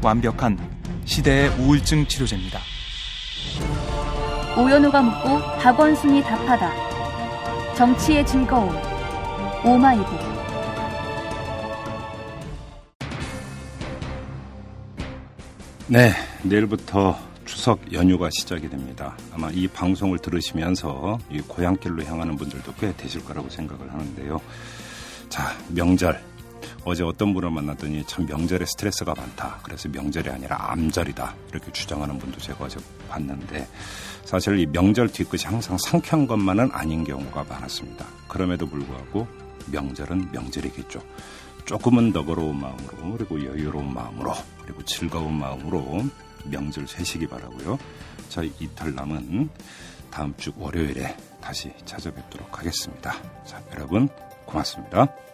[SPEAKER 10] 완벽한 시대의 우울증 치료제입니다.
[SPEAKER 11] 오연우가 묻고 박원순이 답하다. 정치의 즐거움. 오마이북.
[SPEAKER 2] 네, 내일부터 추석 연휴가 시작이 됩니다. 아마 이 방송을 들으시면서 이 고향길로 향하는 분들도 꽤 되실 거라고 생각을 하는데요. 자, 명절. 어제 어떤 분을 만났더니 참 명절에 스트레스가 많다. 그래서 명절이 아니라 암절이다. 이렇게 주장하는 분도 제가 어제 봤는데 사실 이 명절 뒤끝이 항상 상쾌한 것만은 아닌 경우가 많았습니다. 그럼에도 불구하고 명절은 명절이겠죠. 조금은 너그러운 마음으로 그리고 여유로운 마음으로 그리고 즐거운 마음으로 명절 세시기 바라고요. 저희 이탈남은 다음 주 월요일에 다시 찾아뵙도록 하겠습니다. 자, 여러분 고맙습니다.